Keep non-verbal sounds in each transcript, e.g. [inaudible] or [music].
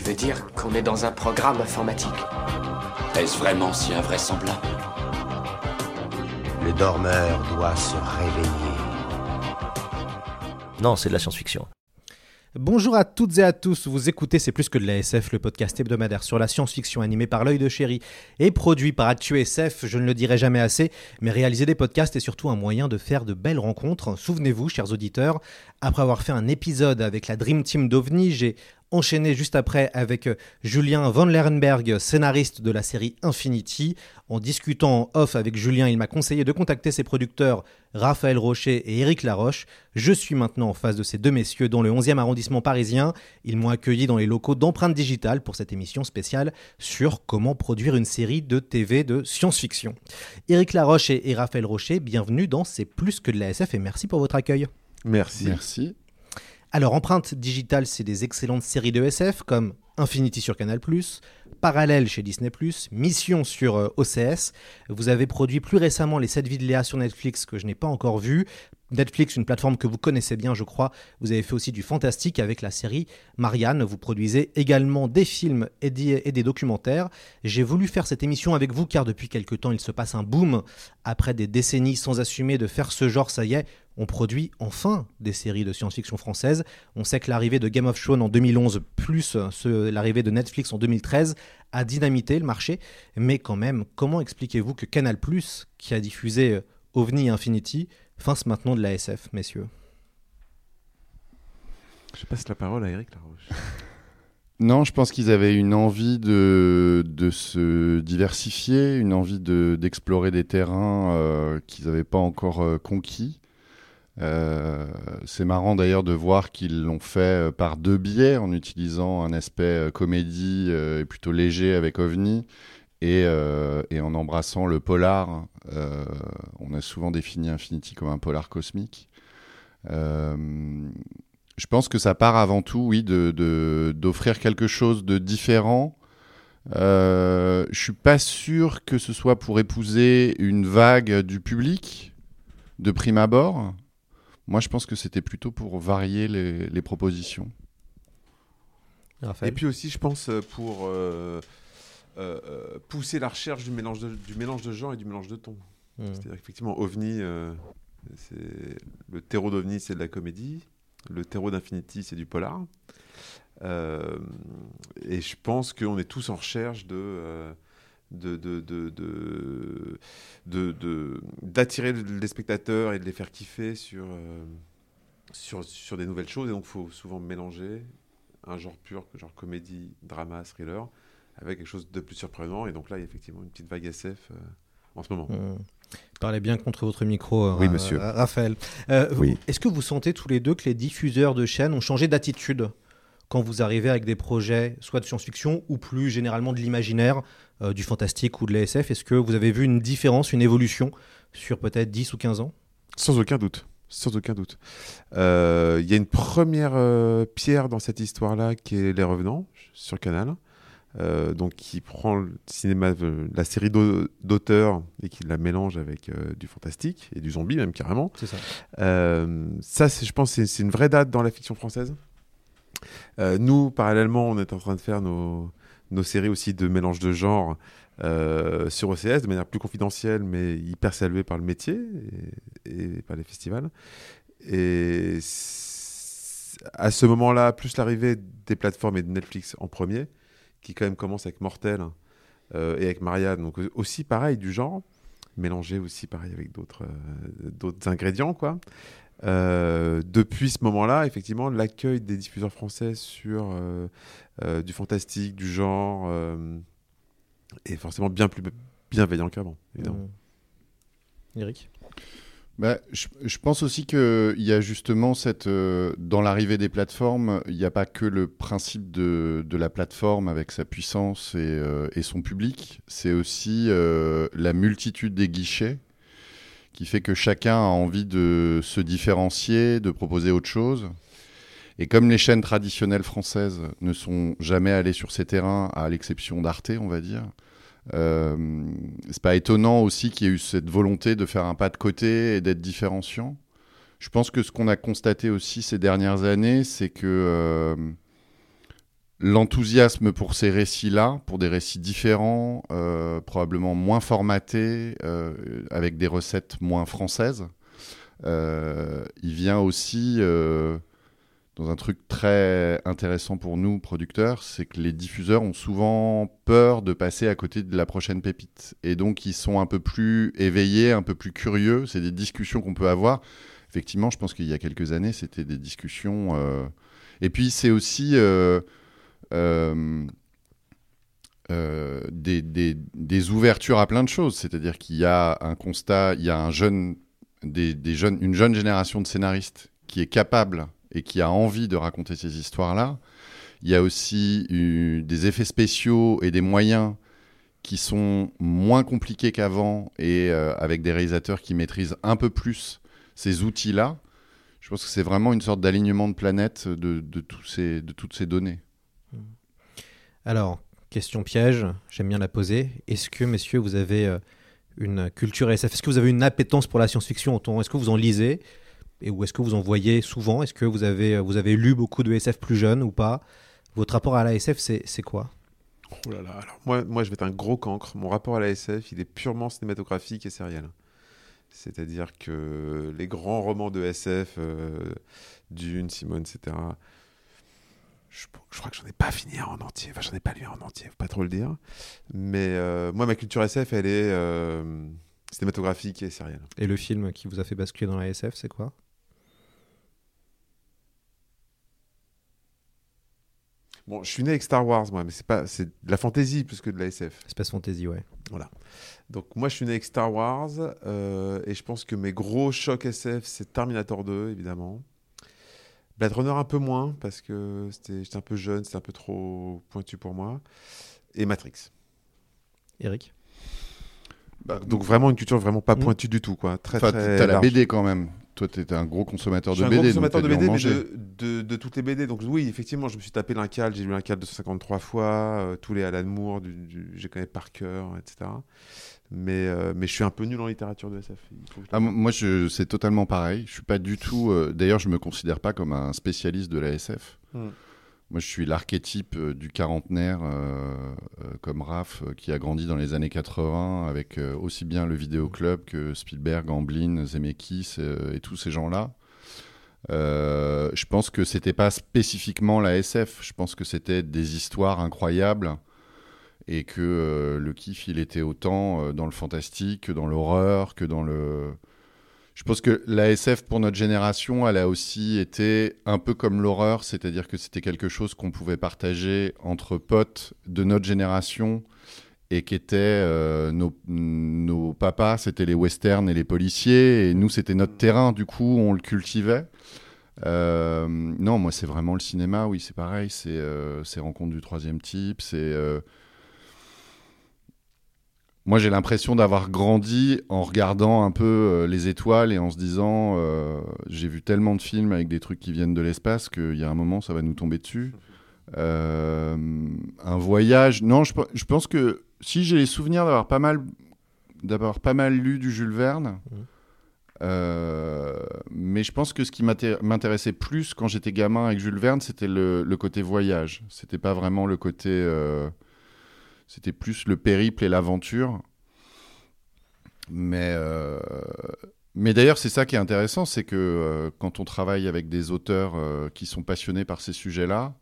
Tu veux dire qu'on est dans un programme informatique Est-ce vraiment si invraisemblable Le dormeur doit se réveiller. Non, c'est de la science-fiction. Bonjour à toutes et à tous, vous écoutez C'est plus que de la SF, le podcast hebdomadaire sur la science-fiction animé par l'œil de chéri et produit par ActuSF, je ne le dirai jamais assez, mais réaliser des podcasts est surtout un moyen de faire de belles rencontres. Souvenez-vous, chers auditeurs, après avoir fait un épisode avec la Dream Team d'OVNI, j'ai enchaîné juste après avec euh, Julien Van Lerenberg, scénariste de la série Infinity. En discutant en off avec Julien, il m'a conseillé de contacter ses producteurs Raphaël Rocher et Éric Laroche. Je suis maintenant en face de ces deux messieurs dans le 11e arrondissement parisien. Ils m'ont accueilli dans les locaux d'empreinte digitale pour cette émission spéciale sur comment produire une série de TV de science-fiction. Éric Laroche et, et Raphaël Rocher, bienvenue dans C'est plus que de la SF et merci pour votre accueil. Merci. Merci. Alors, Empreinte Digitale, c'est des excellentes séries de SF comme Infinity sur Canal+, Parallèle chez Disney+, Mission sur euh, OCS. Vous avez produit plus récemment Les 7 vies de Léa sur Netflix que je n'ai pas encore vu. Netflix, une plateforme que vous connaissez bien, je crois. Vous avez fait aussi du fantastique avec la série Marianne. Vous produisez également des films et des, documentaires. J'ai voulu faire cette émission avec vous car depuis quelque temps, il se passe un boom. Après des décennies sans assumer de faire ce genre, ça y est, on produit enfin des séries de science-fiction françaises. On sait que l'arrivée de Game of Thrones en 2011 plus ce- l'arrivée de Netflix en 2013 a dynamité le marché. Mais quand même, comment expliquez-vous que Canal+, qui a diffusé euh, OVNI et Infinity, fasse maintenant de la SF, messieurs? Je passe la parole à Eric Laroche. [laughs] Non, je pense qu'ils avaient une envie de, de se diversifier, une envie de- d'explorer des terrains euh, qu'ils n'avaient pas encore euh, conquis. Euh, c'est marrant d'ailleurs de voir qu'ils l'ont fait euh, par deux biais, en utilisant un aspect euh, comédie euh, plutôt léger avec OVNI, et, en embrassant le polar. On a souvent défini Infinity comme un polar cosmique. Je pense que ça part avant tout, oui, d'offrir quelque chose de différent. Je suis pas sûr que ce soit pour épouser une vague du public de prime abord. Moi, je pense que c'était plutôt pour varier les, les propositions. Et puis aussi, je pense, euh, pour euh, euh, pousser la recherche du mélange de, du mélange de genres et du mélange de tons. Mmh. C'est-à-dire qu'effectivement, OVNI, euh, c'est- le terreau d'OVNI, c'est de la comédie. Le terreau d'Infinity, c'est du polar. Euh, et je pense qu'on est tous en recherche de... de, de, de, de- de- de- d'attirer les spectateurs et de les faire kiffer sur, euh, sur, sur des nouvelles choses. Et donc, il faut souvent mélanger un genre pur, genre comédie, drama, thriller, avec quelque chose de plus surprenant. Et donc là, il y a effectivement une petite vague SF euh, en ce moment. Mmh. Parlez bien contre votre micro, euh, Oui, monsieur. Ra- Raphaël. Euh, Oui. Est-ce que vous sentez tous les deux que les diffuseurs de chaînes ont changé d'attitude? Quand vous arrivez avec des projets, soit de science-fiction ou plus généralement de l'imaginaire, euh, du fantastique ou de l'ASF Est-ce que vous avez vu une différence, une évolution sur peut-être 10 ou 15 ans? Sans aucun doute. Sans aucun doute. Euh, Il y a une première euh, pierre dans cette histoire-là qui est Les Revenants sur Canal. euh, donc qui prend le cinéma, euh, la série d'au- d'auteurs et qui la mélange avec euh, du fantastique et du zombie même carrément. C'est ça. Euh, ça, je pense, c'est une vraie date dans la fiction française? Euh, nous, parallèlement, on est en train de faire nos, séries aussi de mélange de genres euh, sur OCS de manière plus confidentielle, mais hyper saluée par le métier et, par les festivals. Et à ce moment-là, plus l'arrivée des plateformes et de Netflix en premier, qui quand même commence avec Mortel euh, et avec Marianne, donc aussi pareil du genre, mélangé aussi pareil avec d'autres euh, ingrédients, quoi. Euh, depuis ce moment-là, effectivement, l'accueil des diffuseurs français sur euh, euh, du fantastique, du genre, euh, est forcément bien plus bienveillant qu'avant, évidemment. Mmh. Eric? Bah, je, je pense aussi qu'il y a justement cette. euh, dans l'arrivée des plateformes, il n'y a pas que le principe de, de la plateforme avec sa puissance et, euh, et son public, c'est aussi euh, la multitude des guichets qui fait que chacun a envie de se différencier, de proposer autre chose. Et comme les chaînes traditionnelles françaises ne sont jamais allées sur ces terrains, à l'exception d'Arte, on va dire, euh, c'est pas étonnant aussi qu'il y ait eu cette volonté de faire un pas de côté et d'être différenciant. Je pense que ce qu'on a constaté aussi ces dernières années, c'est que euh, l'enthousiasme pour ces récits-là, pour des récits différents, euh, probablement moins formatés, euh, avec des recettes moins françaises, euh, il vient aussi dans un truc très intéressant pour nous, producteurs, c'est que les diffuseurs ont souvent peur de passer à côté de la prochaine pépite. Et donc, ils sont un peu plus éveillés, un peu plus curieux. C'est des discussions qu'on peut avoir. Effectivement, je pense qu'il y a quelques années, c'était des discussions. Et puis, c'est aussi. Euh, euh, des, des- ouvertures à plein de choses. C'est-à-dire qu'il y a un constat, il y a un jeune, des, jeunes, une jeune génération de scénaristes qui est capable et qui a envie de raconter ces histoires-là. Il y a aussi eu des effets spéciaux et des moyens qui sont moins compliqués qu'avant et euh, avec des réalisateurs qui maîtrisent un peu plus ces outils-là. Je pense que c'est vraiment une sorte d'alignement de planète de, tous ces, de toutes ces données. Alors, question piège, j'aime bien la poser. Est-ce que, messieurs, vous avez euh, une culture SF Est-ce que vous avez une appétence pour la science-fiction Est-ce que vous en lisez? Et ou est-ce que vous en voyez souvent? Est-ce que vous avez, euh, vous avez lu beaucoup de SF plus jeune ou pas? Votre rapport à la SF, c'est c'est quoi? Oh là là, alors moi, moi je vais être un gros cancre. Mon rapport à la SF, il est purement cinématographique et sériel. C'est-à-dire que les grands romans de SF, euh, Dune, Simone, etc., je, je crois que j'en ai pas fini un en entier. Enfin, j'en ai pas lu un en entier, faut pas trop le dire. Mais euh, moi, ma culture SF, elle est euh, cinématographique et sérielle. Et le film qui vous a fait basculer dans la SF, c'est quoi? Bon, je suis né avec Star Wars, moi, mais c'est pas, c'est de la fantasy plus que de la SF. Space Fantasy, ouais. Voilà. Donc moi, je suis né avec Star Wars euh, et je pense que mes gros chocs SF, c'est Terminator 2, évidemment. Blade Runner un peu moins parce que c'était, j'étais un peu jeune, c'était un peu trop pointu pour moi. Et Matrix. Eric? Donc vraiment une culture vraiment pas Mm. pointue du tout, quoi. Très Enfin, très t'as la. BD quand même. Toi, t'étais un gros consommateur Je suis de un BD. gros consommateur de donc BD, mais de, de, de toutes les BD. Donc oui, effectivement, je me suis tapé l'Incal, j'ai lu l'Incal 253 fois, euh, tous les Alan Moore, du, du, je connais par cœur, etc. Mais, euh, mais je suis un peu nul en littérature de SF. je Ah, moi, c'est totalement pareil. Je suis pas du tout. euh, D'ailleurs, je me considère pas comme un spécialiste de la SF. Hmm. Moi, je suis l'archétype euh, du quarantenaire, comme Raph, qui a grandi dans les années 80 avec aussi bien le vidéoclub que Spielberg, Amblin, Zemeckis et tous ces gens-là. Je pense que c'était pas spécifiquement la SF. Je pense que c'était des histoires incroyables et que euh, le kiff, il était autant euh, dans le fantastique que dans l'horreur, que dans le. Je pense que la SF pour notre génération, elle a aussi été un peu comme l'horreur, c'est-à-dire que c'était quelque chose qu'on pouvait partager entre potes de notre génération et qui étaient euh, nos, nos papas, c'était les westerns et les policiers, et nous, c'était notre terrain, du coup, on le cultivait. Non, moi, c'est vraiment le cinéma, oui, c'est pareil, c'est euh, c'est Rencontres du troisième type, c'est. Moi, j'ai l'impression d'avoir grandi en regardant un peu euh, les étoiles et en se disant euh, j'ai vu tellement de films avec des trucs qui viennent de l'espace qu'il y a un moment, ça va nous tomber dessus. Euh, un voyage. Non, je, pe- je pense que si j'ai les souvenirs d'avoir pas mal, d'avoir pas mal lu du Jules Verne. euh, mais je pense que ce qui m'inté- m'intéressait plus quand j'étais gamin avec Jules Verne, c'était le, le côté voyage. C'était pas vraiment le côté. C'était plus le périple et l'aventure. Mais, euh, mais d'ailleurs, c'est ça qui est intéressant, c'est que euh, quand on travaille avec des auteurs euh, qui sont passionnés par ces sujets-là,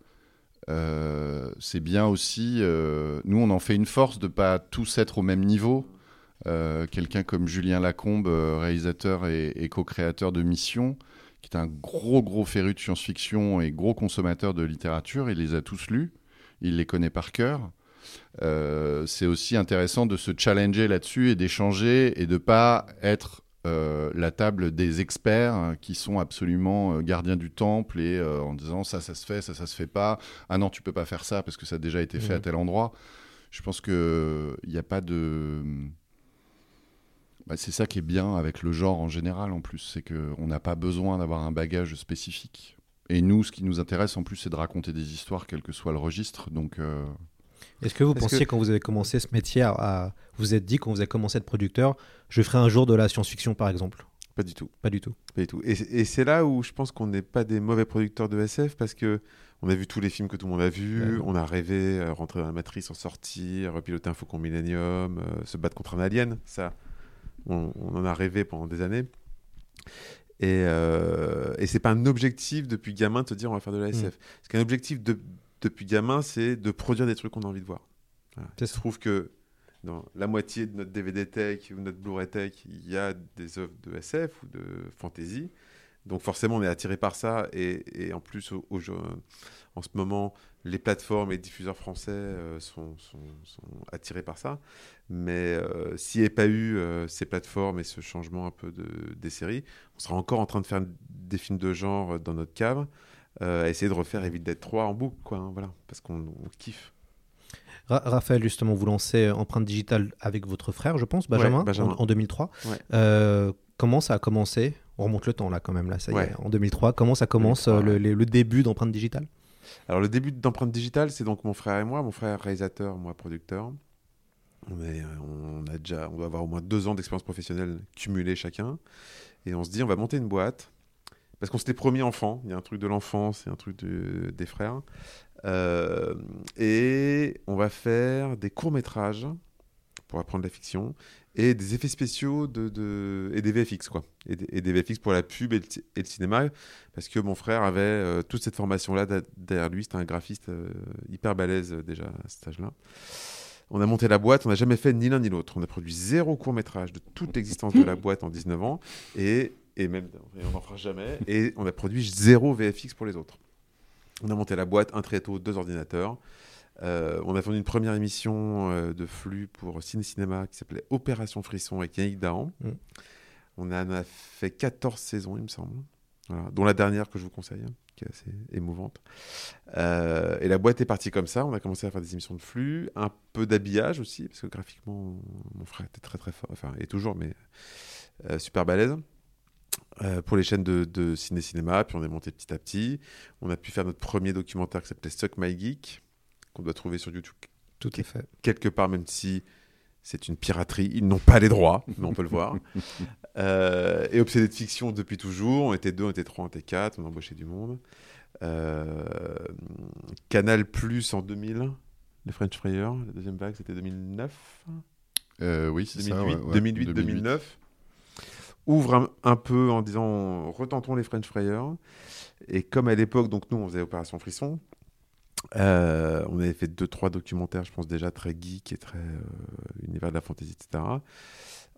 c'est bien aussi. nous, on en fait une force de pas tous être au même niveau. Quelqu'un comme Julien Lacombe, réalisateur et, et co-créateur de Mission, qui est un gros, gros féru de science-fiction et gros consommateur de littérature, il les a tous lus, il les connaît par cœur. Euh, c'est aussi intéressant de se challenger là-dessus et d'échanger et de pas être euh, la table des experts hein, qui sont absolument euh, gardiens du temple et euh, en disant ça, ça se fait, ça, ça se fait pas. Ah non, tu peux pas faire ça parce que ça a déjà été fait à Mhm. tel endroit. Je pense que il n'y a pas de. Bah, c'est ça qui est bien avec le genre en général en plus, c'est qu'on n'a pas besoin d'avoir un bagage spécifique. Et nous, ce qui nous intéresse en plus, c'est de raconter des histoires, quel que soit le registre. Donc, Est-ce que vous Parce pensiez que- quand vous avez commencé ce métier à, à- vous êtes dit quand vous avez commencé à être producteur, je ferai un jour de la science-fiction par exemple? Pas du tout. Pas du tout. Pas du tout. Et, et c'est là où je pense qu'on n'est pas des mauvais producteurs de SF parce que on a vu tous les films que tout le monde a vus, Ouais. on a rêvé euh, rentrer dans la matrice, en sortir, piloter un Faucon Millennium, euh, se battre contre un alien. Ça, on, on en a rêvé pendant des années. Et, euh, et c'est pas un objectif depuis gamin de te dire on va faire de la SF. Parce qu'un objectif de- depuis gamin, c'est de produire des trucs qu'on a envie de voir. Voilà. Il se trouve que dans la moitié de notre DVD Tech ou notre Blu-ray Tech, il y a des œuvres de SF ou de fantasy. Donc forcément, on est attiré par ça. Et, et en plus, au- au jeu- en ce moment, les plateformes et les diffuseurs français euh, sont, sont- sont attirés par ça. Mais euh, s'il n'y avait pas eu euh, ces plateformes et ce changement un peu de, des séries, on serait encore en train de faire des films de genre dans notre cave, à essayer de refaire Evil Dead 3 en boucle, quoi, hein, voilà, parce qu'on on kiffe. Ra- Raphaël, justement, vous lancez Empreinte Digitale avec votre frère, je pense, Benjamin, Ouais, Benjamin. En, en 2003. Ouais. Euh, comment ça a commencé? On remonte le temps là quand même, là, ça y Ouais. est, en 2003. Comment ça commence 2003, euh, le, début d'Empreinte Digitale? Alors le début d'empreinte digitale, c'est donc mon frère et moi, mon frère réalisateur, moi producteur. On, est, on a déjà, on doit avoir au moins deux ans d'expérience professionnelle cumulée chacun, et on se dit on va monter une boîte parce qu'on s'était promis enfant. Il y a un truc de l'enfance et un truc de- des frères, Euh, et on va faire des courts métrages pour apprendre la fiction et des effets spéciaux de, de- et des VFX quoi. Et des, et des VFX pour la pub et le, ci- et le cinéma. Parce que mon frère avait euh, toute cette formation là derrière lui. C'était un graphiste euh, hyper balèze déjà à cet âge là on a monté la boîte. On n'a jamais fait ni l'un ni l'autre. On a produit zéro court métrage de toute l'existence de la [laughs] boîte en 19 ans. Et, et même on n'en fera jamais et on a produit zéro VFX pour les autres on a monté la boîte un tréteau deux ordinateurs euh, on a fait une première émission euh, de flux pour Ciné Cinéma qui s'appelait Opération Frisson avec Yannick Dahan. Mm. On en a fait 14 saisons, il me semble. Voilà, dont la dernière que je vous conseille, hein, qui est assez émouvante. Euh, et la boîte est partie comme ça. On a commencé à faire des émissions de flux, un peu d'habillage aussi, parce que graphiquement, mon frère était très très fort, enfin, et toujours, mais super balèze. Euh, pour les chaînes de, de ciné cinéma, puis on est monté petit à petit. On a pu faire notre premier documentaire qui s'appelait Suck My Geek, qu'on doit trouver sur YouTube Tout à fait. quelque part, même si c'est une piraterie, ils n'ont pas les droits, mais on peut le voir. [laughs] Euh, et obsédé de fiction depuis toujours, on était deux, on était trois, on était quatre, on embauchait du monde. Euh, Canal Plus en 2000, les French Frayers, la deuxième vague c'était 2009, euh, oui, c'est 2008, ça. ouais, ouais, 2008, 2008. 2009. Ouvre un, peu en disant retentons les French Frayers. Et comme à l'époque, donc nous on faisait Opération Frisson, euh, on avait fait deux trois documentaires, je pense déjà très geek et très euh, univers de la fantasy, etc.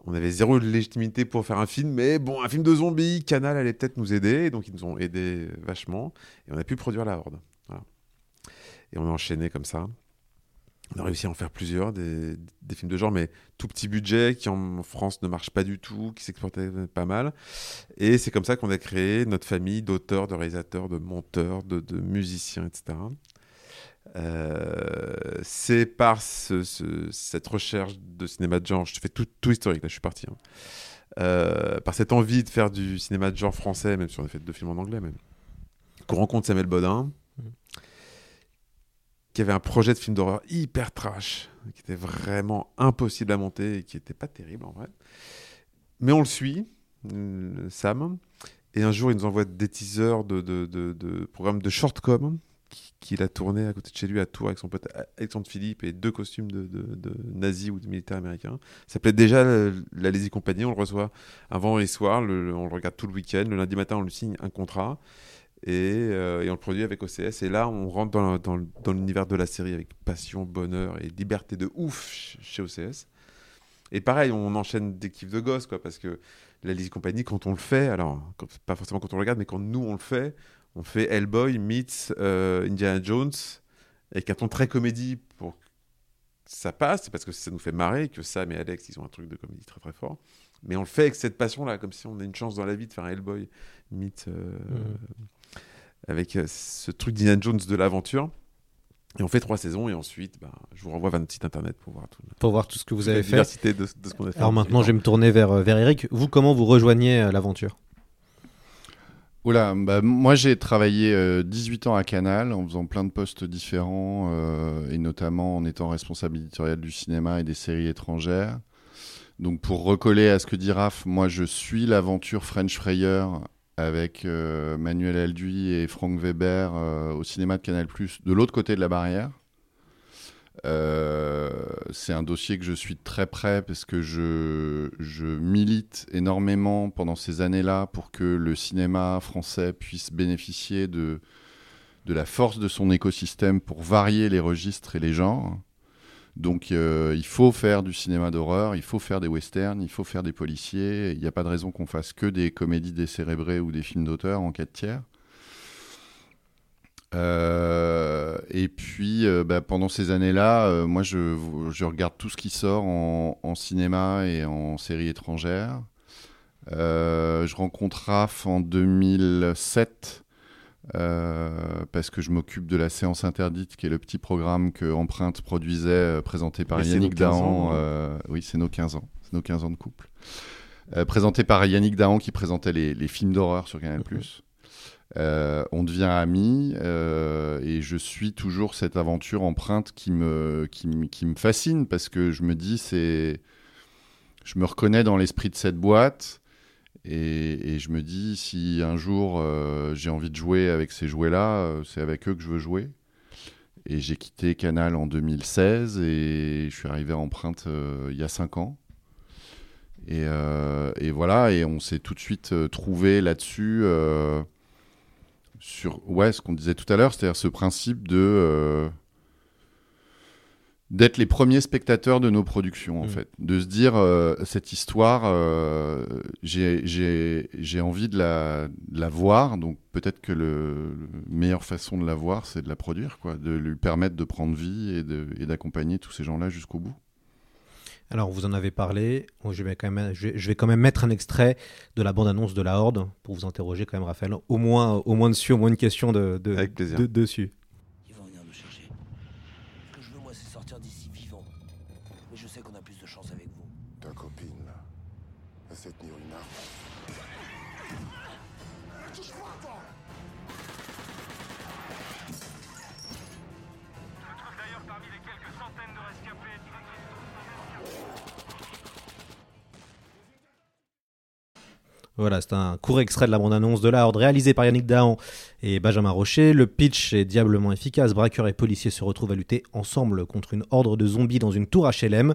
On avait zéro légitimité pour faire un film, mais bon, un film de zombies, Canal allait peut-être nous aider, donc ils nous ont aidés vachement, et on a pu produire La Horde. Et on a enchaîné comme ça. On a réussi à en faire plusieurs, des, films de genre, mais tout petit budget, qui en France ne marche pas du tout, qui s'exportait pas mal. Et c'est comme ça qu'on a créé notre famille d'auteurs, de réalisateurs, de monteurs, de, musiciens, etc. Euh, c'est par ce- ce- cette recherche de cinéma de genre, je fais tout, tout historique, là je suis parti, hein. Euh, par cette envie de faire du cinéma de genre français, même si on a fait deux films en anglais, même, qu'on rencontre Samuel Bodin, qui avait un projet de film d'horreur hyper trash, qui était vraiment impossible à monter et qui était pas terrible en vrai. Mais on le suit, euh, Sam, et un jour il nous envoie des teasers de, de, de, de programmes de shortcom qui- qu'il a tourné à côté de chez lui à Tours avec son pote Alexandre Philippe et deux costumes de, de, nazis ou de militaires américains. Ça s'appelait déjà euh, La Lazy Company, on le reçoit un vendredi soir, on le regarde tout le week-end, le lundi matin on lui signe un contrat et, euh, et on le produit avec OCS. Et là, on rentre dans, l'univers de la série avec passion, bonheur et liberté de ouf ch- chez OCS. Et pareil, on enchaîne des kiffs de gosse, quoi, parce que la Lazy Company, quand on le fait, alors, pas forcément quand on le regarde, mais quand nous on le fait, on fait Hellboy meets euh, Indiana Jones avec un ton très comédie pour que ça passe, parce que ça nous fait marrer, que Sam et Alex, ils ont un truc de comédie très très fort. Mais on le fait avec cette passion-là, comme si on a une chance dans la vie de faire un Hellboy, mythe, euh, avec euh, ce truc d'Indiana Jones de l'aventure. Et on fait trois saisons, et ensuite, bah, je vous renvoie vers notre site internet pour voir tout. Pour voir tout ce que vous avez fait. diversité de, de ce qu'on a fait. Alors maintenant, je vais me tourner vers, euh, vers Eric. Vous, comment vous rejoignez euh, l'aventure? Oula, bah, moi j'ai travaillé euh, 18 ans à Canal en faisant plein de postes différents euh, et notamment en étant responsable éditorial du cinéma et des séries étrangères. Donc pour recoller à ce que dit Raph, moi je suis l'aventure French Frayer avec euh, Manuel Alduy et Frank Weber euh, au cinéma de Canal+, de l'autre côté de la barrière. Euh, c'est un dossier que je suis très près parce que je, je milite énormément pendant ces années-là pour que le cinéma français puisse bénéficier de, de la force de son écosystème pour varier les registres et les genres. Donc euh, il faut faire du cinéma d'horreur, il faut faire des westerns, il faut faire des policiers. Il n'y a pas de raison qu'on fasse que des comédies décérébrées ou des films d'auteur en quatre tiers. Euh, et puis, euh, bah, pendant ces années-là, moi, je, regarde tout ce qui sort en, cinéma et en séries étrangères. Euh, je rencontre Raph en 2007 euh, parce que je m'occupe de la séance interdite, qui est le petit programme que Empreinte produisait, euh, présenté par Yannick nos 15 Dahan. ans, hein. euh, oui, c'est nos 15 ans. C'est nos 15 ans de couple. Euh, présenté par Yannick Dahan, qui présentait les, les films d'horreur sur Canal+. Euh, on devient amis euh, et je suis toujours cette aventure empreinte qui me, qui, me- qui me fascine parce que je me dis, c'est. Je me reconnais dans l'esprit de cette boîte et, je me dis, si un jour euh, j'ai envie de jouer avec ces jouets-là, euh, c'est avec eux que je veux jouer. Et j'ai quitté Canal en 2016 et je suis arrivé à Empreinte euh, il y a 5 ans. Et, et voilà, et on s'est tout de suite trouvé là-dessus. sur ouais, ce qu'on disait tout à l'heure, c'est-à-dire ce principe de d'être les premiers spectateurs de nos productions en Mm. fait, de se dire euh, cette histoire, euh, j'ai j'ai j'ai envie de la, de la voir, donc peut-être que le, le meilleure façon de la voir, c'est de la produire, quoi, de lui permettre de prendre vie et d'accompagner tous ces gens-là jusqu'au bout. Alors, vous en avez parlé. Bon, Je vais, quand même, je vais, je vais quand même mettre un extrait de la bande-annonce de la Horde pour vous interroger quand même, Raphaël. Au moins, au moins dessus, au moins une question de, de- Avec plaisir. de- dessus. Voilà, c'est un court extrait de la bande-annonce de la Horde réalisé par Yannick Dahan et Benjamin Rocher. Le pitch est diablement efficace. Braqueurs et policiers se retrouvent à lutter ensemble contre une horde de zombies dans une tour HLM.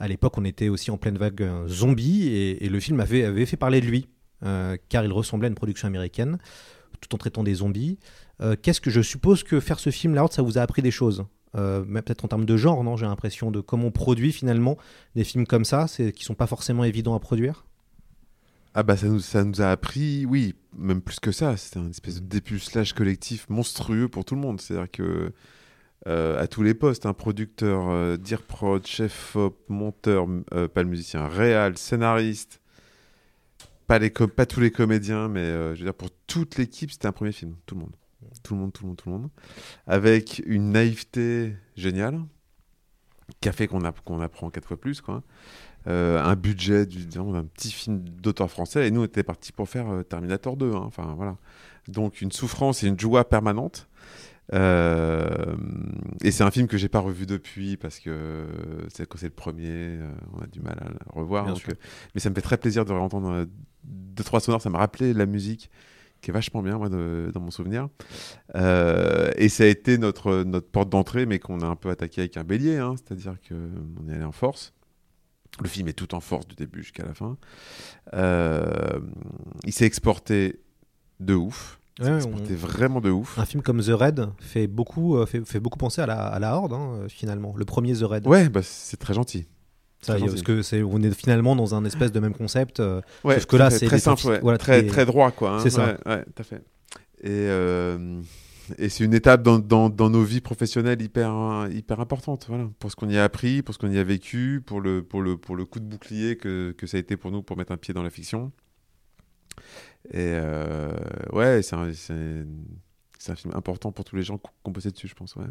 À l'époque, on était aussi en pleine vague euh, zombie et, le film avait, fait parler de lui euh, car il ressemblait à une production américaine tout en traitant des zombies. Euh, Qu'est-ce que je suppose que faire ce film, La Horde, ça vous a appris des choses? Peut-être en termes de genre, non? J'ai l'impression de comment on produit finalement des films comme ça, qui sont pas forcément évidents à produire? Ah bah ça nous, ça nous a appris, oui, même plus que ça, c'était un espèce de dépucelage collectif monstrueux pour tout le monde. C'est-à-dire que euh, à tous les postes, un producteur, euh, dire prod, chef op, monteur, euh, pas le musicien, réal, scénariste, pas, les com- pas tous les comédiens, mais euh, je veux dire pour toute l'équipe, c'était un premier film, tout le monde. Tout le monde, tout le monde, tout le monde. Avec une naïveté géniale, fait qu'on qu'on apprend quatre fois plus, quoi. Euh, un budget d'un petit film d'auteur français. Et nous on était partis pour faire euh, Terminator 2 hein. enfin voilà. Donc une souffrance et une joie permanente. Euh, et c'est un film que j'ai pas revu depuis parce que c'est le premier on a du mal à le revoir. Donc, mais ça me fait très plaisir de réentendre deux trois sonores. Ça m'a rappelé la musique qui est vachement bien moi de- dans mon souvenir Euh, et ça a été notre notre porte d'entrée mais qu'on a un peu attaqué avec un bélier hein. c'est-à-dire que on est allé en force le film est tout en force du début jusqu'à la fin. Euh, il s'est exporté de ouf. Il s'est Ouais, exporté on- vraiment de ouf. Un film comme The Raid fait beaucoup, euh, fait, fait beaucoup penser à la, à la Horde, hein, finalement. Le premier The Raid. Ouais, bah, c'est très gentil. Ça, est, parce que c'est, on est finalement dans un espèce de même concept. euh, Ouais, sauf que là, c'est très simple, ouais. voilà, très, très droit, quoi. hein. C'est ça. Ouais, tout à fait. Et euh, et c'est une étape dans, dans, dans nos vies professionnelles hyper, hyper importante, voilà, pour ce qu'on y a appris, pour ce qu'on y a vécu, pour le, pour le, pour le coup de bouclier que, que ça a été pour nous pour mettre un pied dans la fiction. Et euh, ouais, c'est un, un film important pour tous les gens ont bossé dessus, je pense. Ouais.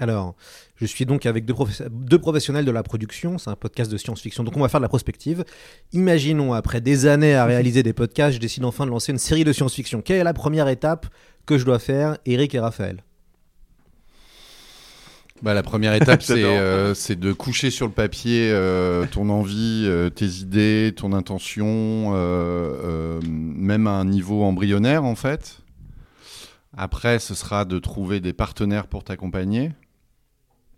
Alors, je suis donc avec deux, professe- deux professionnels de la production, c'est un podcast de science-fiction, donc on va faire de la prospective. Imaginons, après des années à réaliser des podcasts, je décide enfin de lancer une série de science-fiction. Quelle est la première étape que je dois faire, Eric et Raphaël? Bah, la première étape, [laughs] c'est euh, c'est de coucher sur le papier euh, ton envie, euh, tes idées, ton intention, euh, euh, même à un niveau embryonnaire en fait. Après, ce sera de trouver des partenaires pour t'accompagner.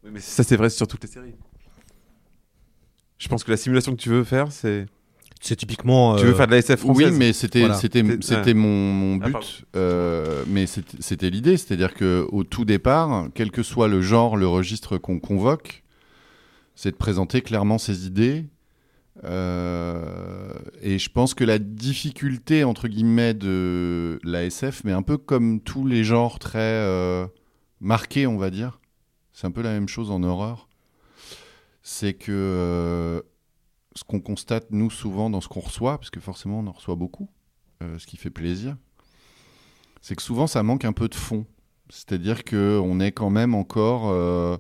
Oui, Mais ça, c'est vrai sur toutes les séries. Je pense que la simulation que tu veux faire, c'est. C'est typiquement. Tu veux faire de la SF française Oui, mais c'était Voilà. c'était c'était mon, mon Ah, but. euh, mais c'était c'était l'idée, c'est-à-dire que au tout départ, quel que soit le genre, le registre qu'on convoque, c'est de présenter clairement ses idées. Euh, et je pense que la difficulté entre guillemets de la SF, mais un peu comme tous les genres très euh, marqués, on va dire, c'est un peu la même chose en horreur. C'est que euh, ce qu'on constate, nous, souvent, dans ce qu'on reçoit, parce que forcément, on en reçoit beaucoup, euh, ce qui fait plaisir, c'est que souvent, ça manque un peu de fond. C'est-à-dire qu'on est quand même encore, euh,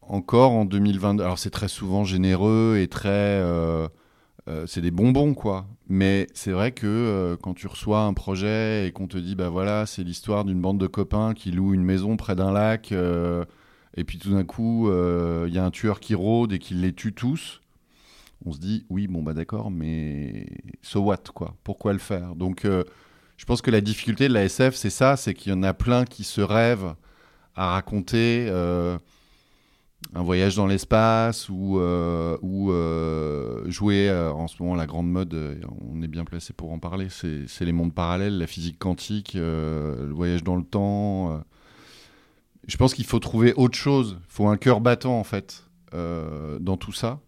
encore en 2022. Alors, c'est très souvent généreux et très. c'est des bonbons, quoi. Mais c'est vrai que quand tu reçois un projet et qu'on te dit, bah voilà, c'est l'histoire d'une bande de copains qui loue une maison près d'un lac, et puis tout d'un coup, il y a un tueur qui rôde et qui les tue tous on se dit oui bon bah d'accord mais so what quoi? Pourquoi le faire? Donc euh, je pense que la difficulté de la SF c'est ça c'est qu'il y en a plein qui se rêvent à raconter euh, un voyage dans l'espace ou, euh, ou euh, jouer euh, en ce moment la grande mode euh, on est bien placé pour en parler c'est les mondes parallèles la physique quantique euh, le voyage dans le temps euh. Je pense qu'il faut trouver autre chose il faut un cœur battant en fait euh, dans tout ça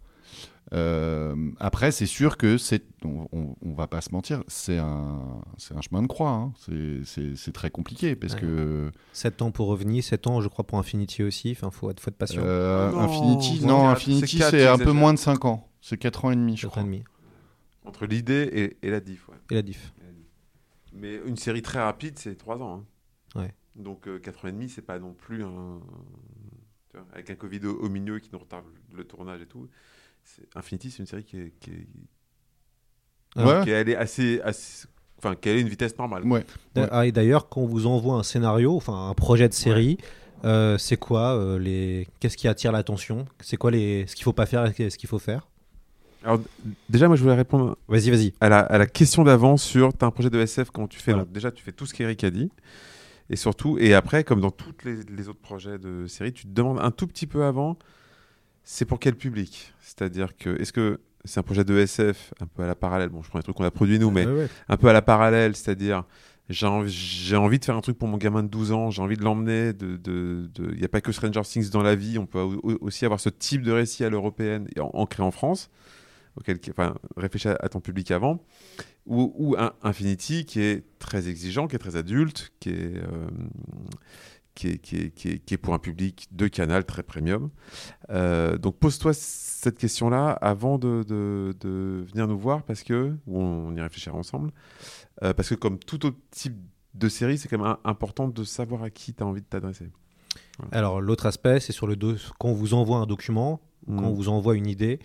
euh, après, c'est sûr que c'est, on, on, on va pas se mentir, c'est un, c'est un chemin de croix. hein. C'est, c'est, c'est très compliqué parce Ouais. que 7 ans pour revenir, 7 ans, je crois, pour Infinity aussi. Enfin, faut être, faut être patient. euh, Non, Infinity, c'est non, Infinity, c'est un peu moins de 5 ans. C'est 4 ans et demi, je Quatre crois. ans et demi. Entre l'idée et, et la diff. Ouais. Et la diff. Mais une série très rapide, c'est 3 ans. hein. Ouais. Donc euh, 4 ans et demi, c'est pas non plus un. tu vois, avec un Covid au, au milieu qui nous retarde le tournage et tout. c'est- Infinity, c'est une série qui est. Qui est... Ouais. qui est allée assez. assez- Enfin, qui est une vitesse normale. Ouais. Ah, et d'ailleurs, quand on vous envoie un scénario, enfin un projet de série, euh, c'est quoi euh, les Qu'est-ce qui attire l'attention? C'est quoi les ce qu'il faut pas faire et ce qu'il faut faire? Alors, d- déjà, moi, je voulais répondre Vas-y, vas-y. à la, à la question d'avant sur t'as un projet de SF, comment tu fais Voilà. Donc, Déjà, tu fais tout ce qu'Eric a dit. Et surtout, et après, comme dans tous les, les autres projets de série, tu te demandes un tout petit peu avant, c'est pour quel public? C'est-à-dire que, est-ce que c'est un projet de SF un peu à la parallèle? Bon, je prends les trucs qu'on a produits nous, mais Ouais, ouais. un peu à la parallèle, c'est-à-dire j'ai envie, de faire un truc pour mon gamin de 12 ans, j'ai envie de l'emmener. Il de, n'y a pas que Stranger Things dans la vie, on peut au- au- aussi avoir ce type de récit à l'européenne ancré en France. Auquel, enfin, réfléchis à, ton public avant. Ou, ou un Infinity qui est très exigeant, qui est très adulte, qui est, euh, qui est, qui est, qui est- qui est pour un public de canal très premium. Euh, donc pose-toi cette question-là avant de, de- de venir nous voir parce que, ou on y réfléchira ensemble, euh, parce que comme tout autre type de série, c'est quand même important de savoir à qui tu as envie de t'adresser. Alors l'autre aspect, c'est sur le dos. Quand on vous envoie un document, Mm. quand on vous envoie une idée,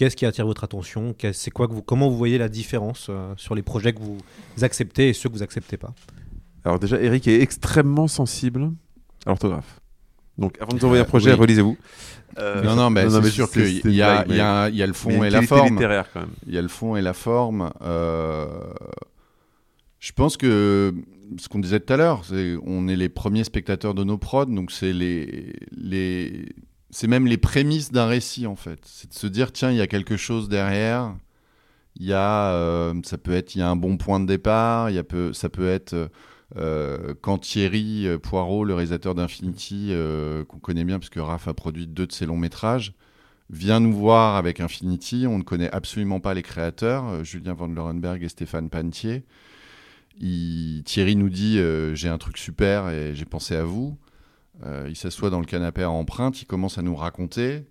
qu'est-ce qui attire votre attention C'est quoi que vous Comment vous voyez la différence euh, sur les projets que vous acceptez et ceux que vous acceptez pas? Alors déjà, Eric est extrêmement sensible à l'orthographe. Donc avant de nous envoyer un Euh, projet, oui. relisez-vous. Euh, non, non, mais c'est mais sûr c'est- qu'il y, a- blague, il y, a- mais- il y a le fond et la forme. littéraire, quand même. Il y a le fond et la forme. euh, Je pense que ce qu'on disait tout à l'heure, c'est on est les premiers spectateurs de nos prods, donc c'est les, les, c'est même les prémices d'un récit en fait. C'est de se dire tiens, il y a quelque chose derrière. Il y a, euh, ça peut être, il y a un bon point de départ. Il y a peu, ça peut être euh, quand Thierry euh, Poirot, le réalisateur d'Infinity, euh, qu'on connaît bien parce que Raph a produit deux de ses longs métrages, vient nous voir avec Infinity. On ne connaît absolument pas les créateurs, euh, Julien Van Lorenberg et Stéphane Pantier. Thierry nous dit euh, j'ai un truc super et j'ai pensé à vous. Euh, il s'assoit dans le canapé à empreinte, il commence à nous raconter.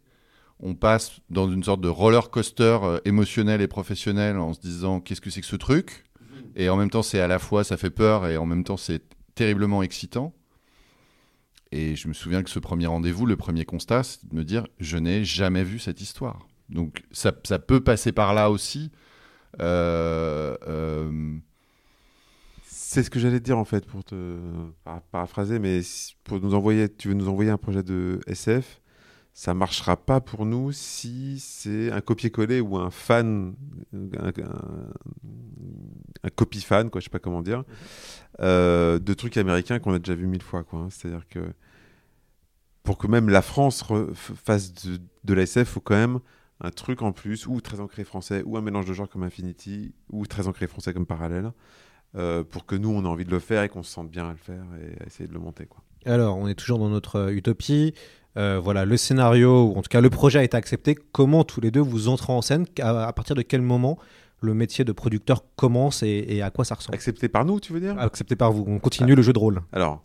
On passe dans une sorte de roller coaster euh, émotionnel et professionnel en se disant qu'est-ce que c'est que ce truc? Et en même temps, c'est à la fois ça fait peur et en même temps c'est terriblement excitant. Et je me souviens que ce premier rendez-vous, le premier constat, c'est de me dire je n'ai jamais vu cette histoire. Donc ça, peut passer par là aussi. Euh, euh, C'est ce que j'allais te dire en fait pour te para- paraphraser, mais pour nous envoyer, tu veux nous envoyer un projet de SF, ça marchera pas pour nous si c'est un copier-coller ou un fan, un, un- un copy-fan, quoi, je sais pas comment dire, euh, de trucs américains qu'on a déjà vu mille fois, quoi. hein. C'est-à-dire que pour que même la France fasse de, de la SF, faut quand même un truc en plus, ou très ancré français, ou un mélange de genres comme Infinity, ou très ancré français comme Parallèle, euh, pour que nous, on ait envie de le faire et qu'on se sente bien à le faire et à essayer de le monter. Quoi. Alors, on est toujours dans notre euh, utopie. Euh, voilà, le scénario, ou en tout cas le projet a été accepté. Comment tous les deux vous entrez en scène? À, à partir de quel moment le métier de producteur commence et, et à quoi ça ressemble? Accepté par nous, tu veux dire? Accepté par vous. On continue le jeu de rôle. Alors,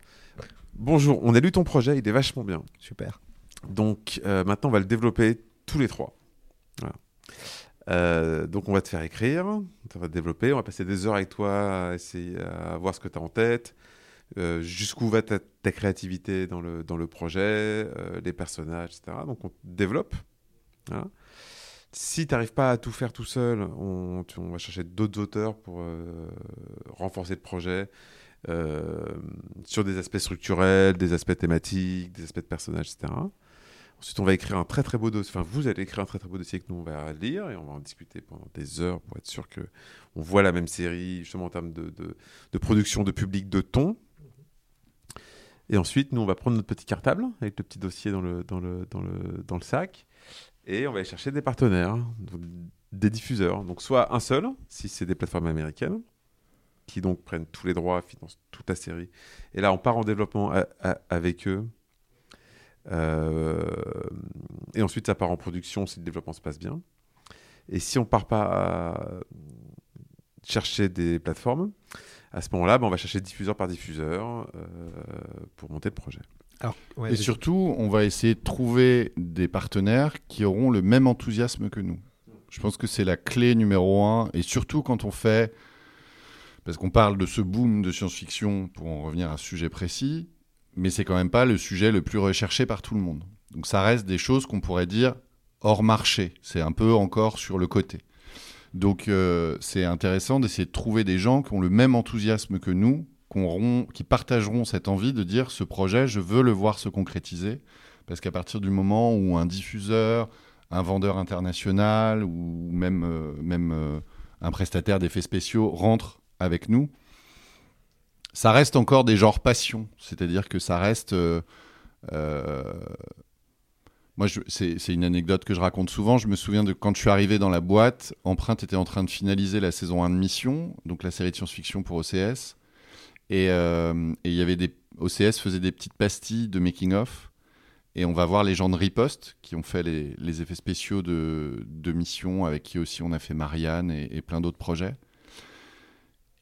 bonjour, on a lu ton projet, il est vachement bien. Super. Donc euh, maintenant, on va le développer tous les trois. Voilà. Euh, donc on va te faire écrire, on va te développer, on va passer des heures avec toi à essayer à voir ce que tu as en tête, euh, jusqu'où va ta, créativité dans le, dans le projet, euh, les personnages, etc. Donc on te développe. Voilà. Si tu n'arrives pas à tout faire tout seul, on, va chercher d'autres auteurs pour renforcer le projet sur des aspects structurels, des aspects thématiques, des aspects de personnages, etc. Ensuite, on va écrire un très très beau dossier. Enfin, vous allez écrire un très très beau dossier que nous on va lire et on va en discuter pendant des heures pour être sûr que on voit la même série, justement en termes de, production, de public, de ton. Et ensuite, nous on va prendre notre petit cartable avec le petit dossier dans le, dans le, sac et on va aller chercher des partenaires, des diffuseurs. Donc, soit un seul, si c'est des plateformes américaines, qui donc prennent tous les droits, financent toute la série. Et là, on part en développement avec eux. Euh, et ensuite, ça part en production si le développement se passe bien. Et si on part pas à chercher des plateformes, à ce moment-là, ben, on va chercher diffuseur par diffuseur euh, pour monter le projet. Alors, ouais, et surtout, on va essayer de trouver des partenaires qui auront le même enthousiasme que nous. Je pense que c'est la clé numéro un. Et surtout quand on fait, parce qu'on parle de ce boom de science-fiction pour en revenir à un sujet précis, mais c'est quand même pas le sujet le plus recherché par tout le monde. Donc ça reste des choses qu'on pourrait dire hors marché. C'est un peu encore sur le côté. Donc euh, c'est intéressant d'essayer de trouver des gens qui ont le même enthousiasme que nous, qui, partageront cette envie de dire ce projet, je veux le voir se concrétiser. Parce qu'à partir du moment où un diffuseur, un vendeur international ou même, euh, même euh, un prestataire d'effets spéciaux rentre avec nous, ça reste encore des genres passion. C'est-à-dire que ça reste. euh, euh, moi, c'est une anecdote que je raconte souvent. Je me souviens de quand je suis arrivé dans la boîte, Empreinte était en train de finaliser la saison 1 de Mission, donc la série de science-fiction pour OCS. Et euh, et il y avait des. OCS faisait des petites pastilles de making-of. Et on va voir les gens de Riposte qui ont fait les, effets spéciaux de, Mission, avec qui aussi on a fait Marianne et plein d'autres projets.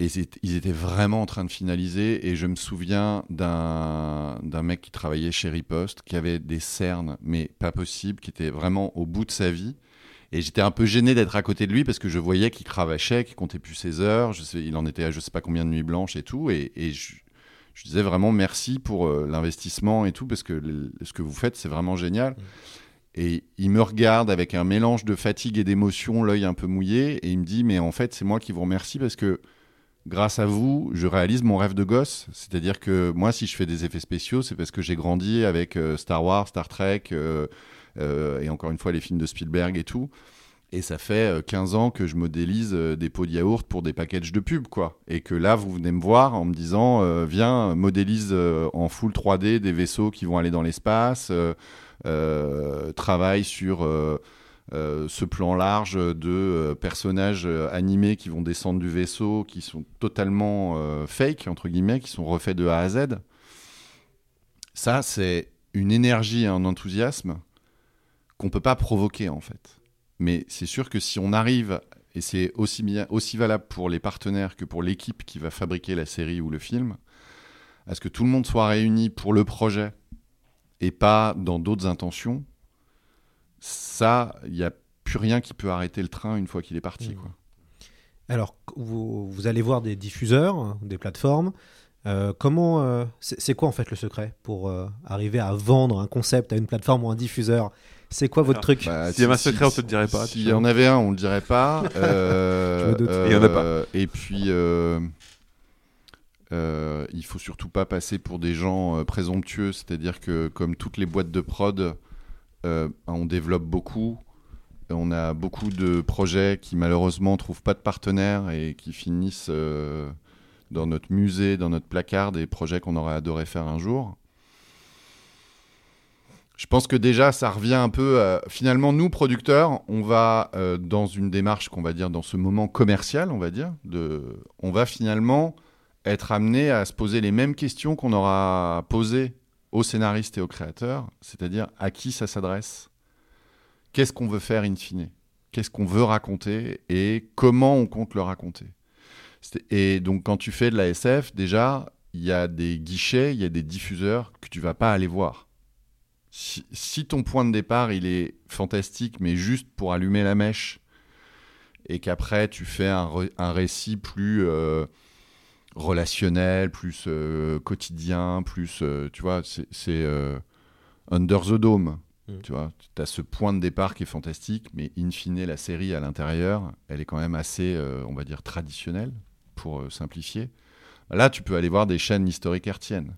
Et ils étaient vraiment en train de finaliser. Et je me souviens d'un mec qui travaillait chez Riposte, qui avait des cernes, mais pas possible, qui était vraiment au bout de sa vie. Et j'étais un peu gêné d'être à côté de lui parce que je voyais qu'il cravachait, qu'il comptait plus ses heures. Je sais, il en était à je sais pas combien de nuits blanches et tout. Et, et je, je disais vraiment merci pour euh, l'investissement et tout parce que le- ce que vous faites, c'est vraiment génial. Et il me regarde avec un mélange de fatigue et d'émotion, l'œil un peu mouillé, et il me dit Mais en fait, c'est moi qui vous remercie parce que grâce à vous, je réalise mon rêve de gosse. C'est-à-dire que moi, si je fais des effets spéciaux, c'est parce que j'ai grandi avec euh, Star Wars, Star Trek, euh, euh, et encore une fois les films de Spielberg et tout. Et ça fait euh, 15 ans que je modélise des pots de yaourt pour des packages de pub, quoi. Et que là, vous venez me voir en me disant, viens, modélise en full 3D des vaisseaux qui vont aller dans l'espace, travaille sur euh, ce plan large de euh, personnages euh, animés qui vont descendre du vaisseau, qui sont totalement fake, entre guillemets, qui sont refaits de A à Z. Ça, c'est une énergie et un enthousiasme qu'on peut pas provoquer, en fait. Mais c'est sûr que si on arrive, et c'est aussi, bien, aussi valable pour les partenaires que pour l'équipe qui va fabriquer la série ou le film, à ce que tout le monde soit réuni pour le projet et pas dans d'autres intentions, ça, il n'y a plus rien qui peut arrêter le train une fois qu'il est parti. Mmh. Quoi. Alors, vous, vous allez voir des diffuseurs, des plateformes. Euh, comment, euh, c'est quoi en fait le secret pour euh, arriver à vendre un concept à une plateforme ou un diffuseur? C'est quoi votre truc? Bah, S'il y avait un si- secret, on si- te le dirait pas, S'il y en avait un, on le dirait pas. [laughs] Euh, Je me doute. euh, Et il y en a pas. Et puis, euh, euh, il faut surtout pas passer pour des gens euh, présomptueux. C'est-à-dire que, comme toutes les boîtes de prod, euh, on développe beaucoup. On a beaucoup de projets qui malheureusement trouvent pas de partenaires et qui finissent euh, dans notre musée, dans notre placard, des projets qu'on aurait adoré faire un jour. Je pense que déjà, ça revient un peu. à- finalement, nous, producteurs, on va euh, dans une démarche qu'on va dire dans ce moment commercial, on va dire. On va finalement être amené à se poser les mêmes questions qu'on aura posées aux scénaristes et aux créateurs, c'est-à-dire à qui ça s'adresse, qu'est-ce qu'on veut faire in fine, qu'est-ce qu'on veut raconter et comment on compte le raconter? Et donc, quand tu fais de la SF, déjà, il y a des guichets, il y a des diffuseurs que tu vas pas aller voir. Si, ton point de départ, il est fantastique, mais juste pour allumer la mèche, et qu'après, tu fais un récit plus euh, relationnel, plus euh, quotidien, plus, euh, tu vois, c'est euh, Under the Dome. Mm. Tu vois, tu as ce point de départ qui est fantastique, mais in fine, la série à l'intérieur, elle est quand même assez, on va dire, traditionnelle, pour simplifier. Là, tu peux aller voir des chaînes historiques hertziennes.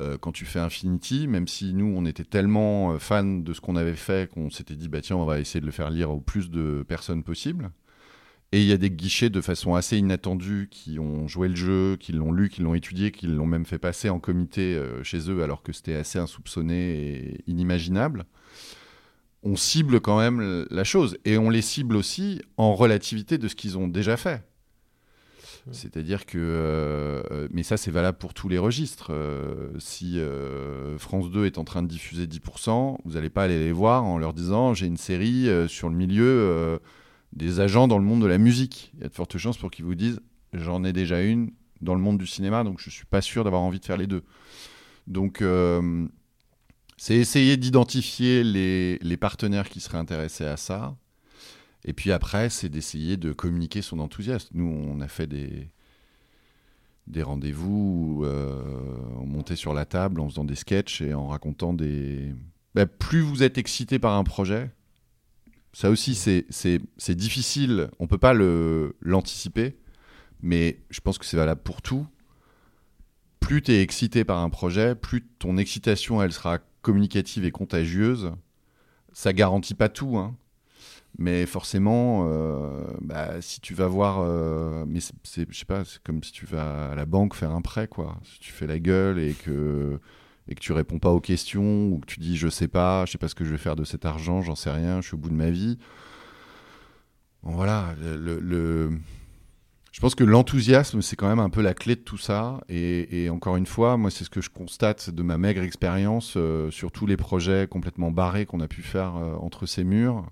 Euh, quand tu fais Infinity, même si nous, on était tellement fans de ce qu'on avait fait qu'on s'était dit, bah tiens, on va essayer de le faire lire au plus de personnes possible. Et il y a des guichets de façon assez inattendue qui ont joué le jeu, qui l'ont lu, qui l'ont étudié, qui l'ont même fait passer en comité euh, chez eux alors que c'était assez insoupçonné et inimaginable. On cible quand même la chose et on les cible aussi en relativité de ce qu'ils ont déjà fait. C'est-à-dire que, euh, euh, mais ça c'est valable pour tous les registres. Euh, si euh, France 2 est en train de diffuser 10%, vous n'allez pas aller les voir en leur disant j'ai une série sur le milieu des agents dans le monde de la musique. Il y a de fortes chances pour qu'ils vous disent j'en ai déjà une dans le monde du cinéma, donc je suis pas sûr d'avoir envie de faire les deux. Donc euh, c'est essayer d'identifier les, partenaires qui seraient intéressés à ça. Et puis après, c'est d'essayer de communiquer son enthousiasme. Nous, on a fait des, rendez-vous euh, on montait sur la table en faisant des sketchs et en racontant des... Bah, plus vous êtes excité par un projet, ça aussi, c'est- difficile. On peut pas l'anticiper, mais je pense que c'est valable pour tout. Plus tu es excité par un projet, plus ton excitation, elle sera communicative et contagieuse. Ça garantit pas tout, hein. Mais forcément, euh, bah, si tu vas voir, euh, mais c'est- c'est comme si tu vas à la banque faire un prêt, quoi. Si tu fais la gueule et que et que tu réponds pas aux questions ou que tu dis je sais pas, je sais pas ce que je vais faire de cet argent, j'en sais rien, je suis au bout de ma vie. Voilà, je pense que l'enthousiasme c'est quand même un peu la clé de tout ça. Et, et encore une fois, moi c'est ce que je constate de ma maigre expérience euh, sur tous les projets complètement barrés qu'on a pu faire euh, entre ces murs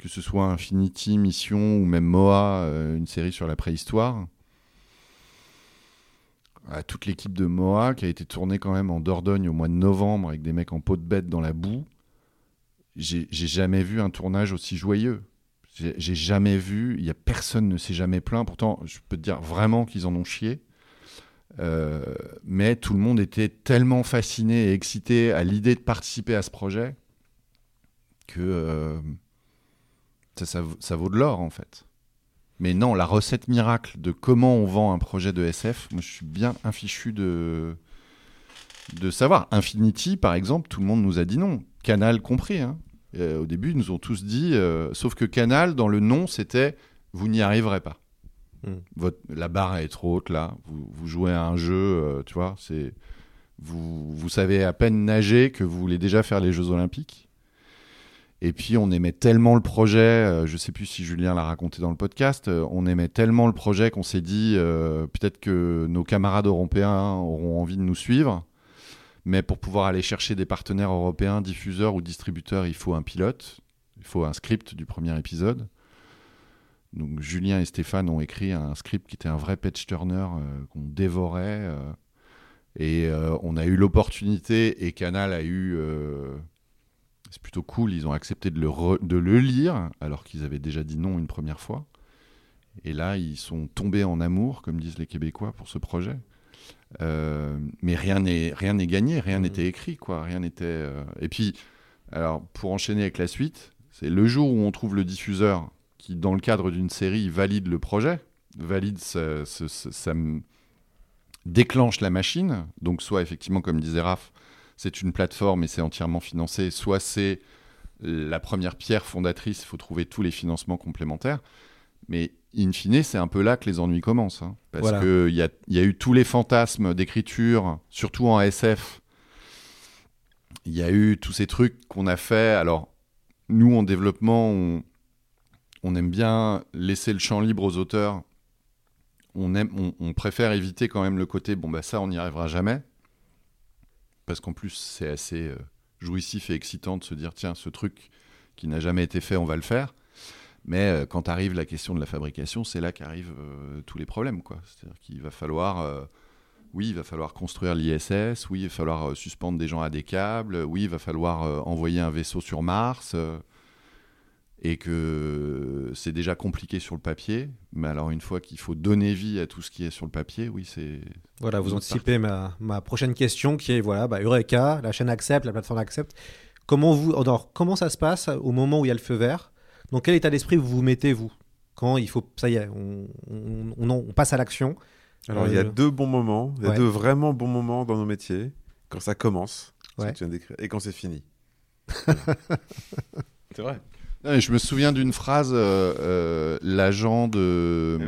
que ce soit Infinity, Mission ou même Moa, euh, une série sur la préhistoire. À toute l'équipe de Moa qui a été tournée quand même en Dordogne au mois de novembre avec des mecs en peau de bête dans la boue. J'ai jamais vu un tournage aussi joyeux. J'ai jamais vu, il y a personne ne s'est jamais plaint. Pourtant, je peux te dire vraiment qu'ils en ont chié. Euh, mais tout le monde était tellement fasciné et excité à l'idée de participer à ce projet que euh, ça vaut de l'or en fait. Mais non, la recette miracle de comment on vend un projet de SF, moi je suis bien infichu de, de savoir. Infinity, par exemple, tout le monde nous a dit non, Canal compris. hein. Euh, au début, ils nous ont tous dit, euh, sauf que Canal, dans le nom, c'était vous n'y arriverez pas. Mm. Votre, la barre est trop haute là. Vous, vous jouez à un jeu, euh, tu vois, c'est vous, vous savez à peine nager que vous voulez déjà faire les Jeux Olympiques. Et puis on aimait tellement le projet, euh, je sais plus si Julien l'a raconté dans le podcast, euh, on aimait tellement le projet qu'on s'est dit euh, peut-être que nos camarades européens auront envie de nous suivre. Mais pour pouvoir aller chercher des partenaires européens, diffuseurs ou distributeurs, il faut un pilote, il faut un script du premier épisode. Donc Julien et Stéphane ont écrit un script qui était un vrai patch turner euh, qu'on dévorait. et on a eu l'opportunité, et Canal a eu. C'est plutôt cool, ils ont accepté de le, re- de le lire, alors qu'ils avaient déjà dit non une première fois. Et là, ils sont tombés en amour, comme disent les Québécois, pour ce projet. Euh, mais rien n'est rien n'est gagné, rien n'était écrit, quoi. Rien n'était. euh, Et puis, alors pour enchaîner avec la suite, c'est le jour où on trouve le diffuseur qui, dans le cadre d'une série, valide le projet, valide ça, ça- ça- ça me déclenche la machine. Donc soit effectivement, comme disait Raph, c'est une plateforme et c'est entièrement financé, soit c'est la première pierre fondatrice, il faut trouver tous les financements complémentaires. Mais in fine, c'est un peu là que les ennuis commencent. hein. parce Voilà. qu'il y a, il y a eu tous les fantasmes d'écriture, surtout en SF. Il y a eu tous ces trucs qu'on a fait. Alors, nous, en développement, on, on aime bien laisser le champ libre aux auteurs. On, aime, on, on préfère éviter quand même le côté, bon, bah ça, on n'y arrivera jamais. Parce qu'en plus, c'est assez euh, jouissif et excitant de se dire, tiens, ce truc qui n'a jamais été fait, on va le faire. Mais euh, quand arrive la question de la fabrication, c'est là qu'arrivent euh, tous les problèmes. C'est-à-dire qu'il va falloir, oui, il va falloir construire l'ISS, oui, il va falloir suspendre des gens à des câbles, oui, il va falloir envoyer un vaisseau sur Mars, et que c'est déjà compliqué sur le papier. Mais alors une fois qu'il faut donner vie à tout ce qui est sur le papier, oui, c'est... Voilà, vous anticipez ma, ma prochaine question qui est voilà, bah, Eureka, la chaîne accepte, la plateforme accepte. Comment, vous, alors, comment ça se passe au moment où il y a le feu vert? Dans quel état d'esprit vous vous mettez, vous? Quand il faut. Ça y est, on, on- on- on passe à l'action. Alors, il y a Euh, deux bons moments, il y a ouais. deux vraiment bons moments dans nos métiers. Quand ça commence, ce que Ouais. tu viens d'écrire, et quand c'est fini. [laughs] c'est vrai. Non, mais je me souviens d'une phrase, euh, euh, l'agent de,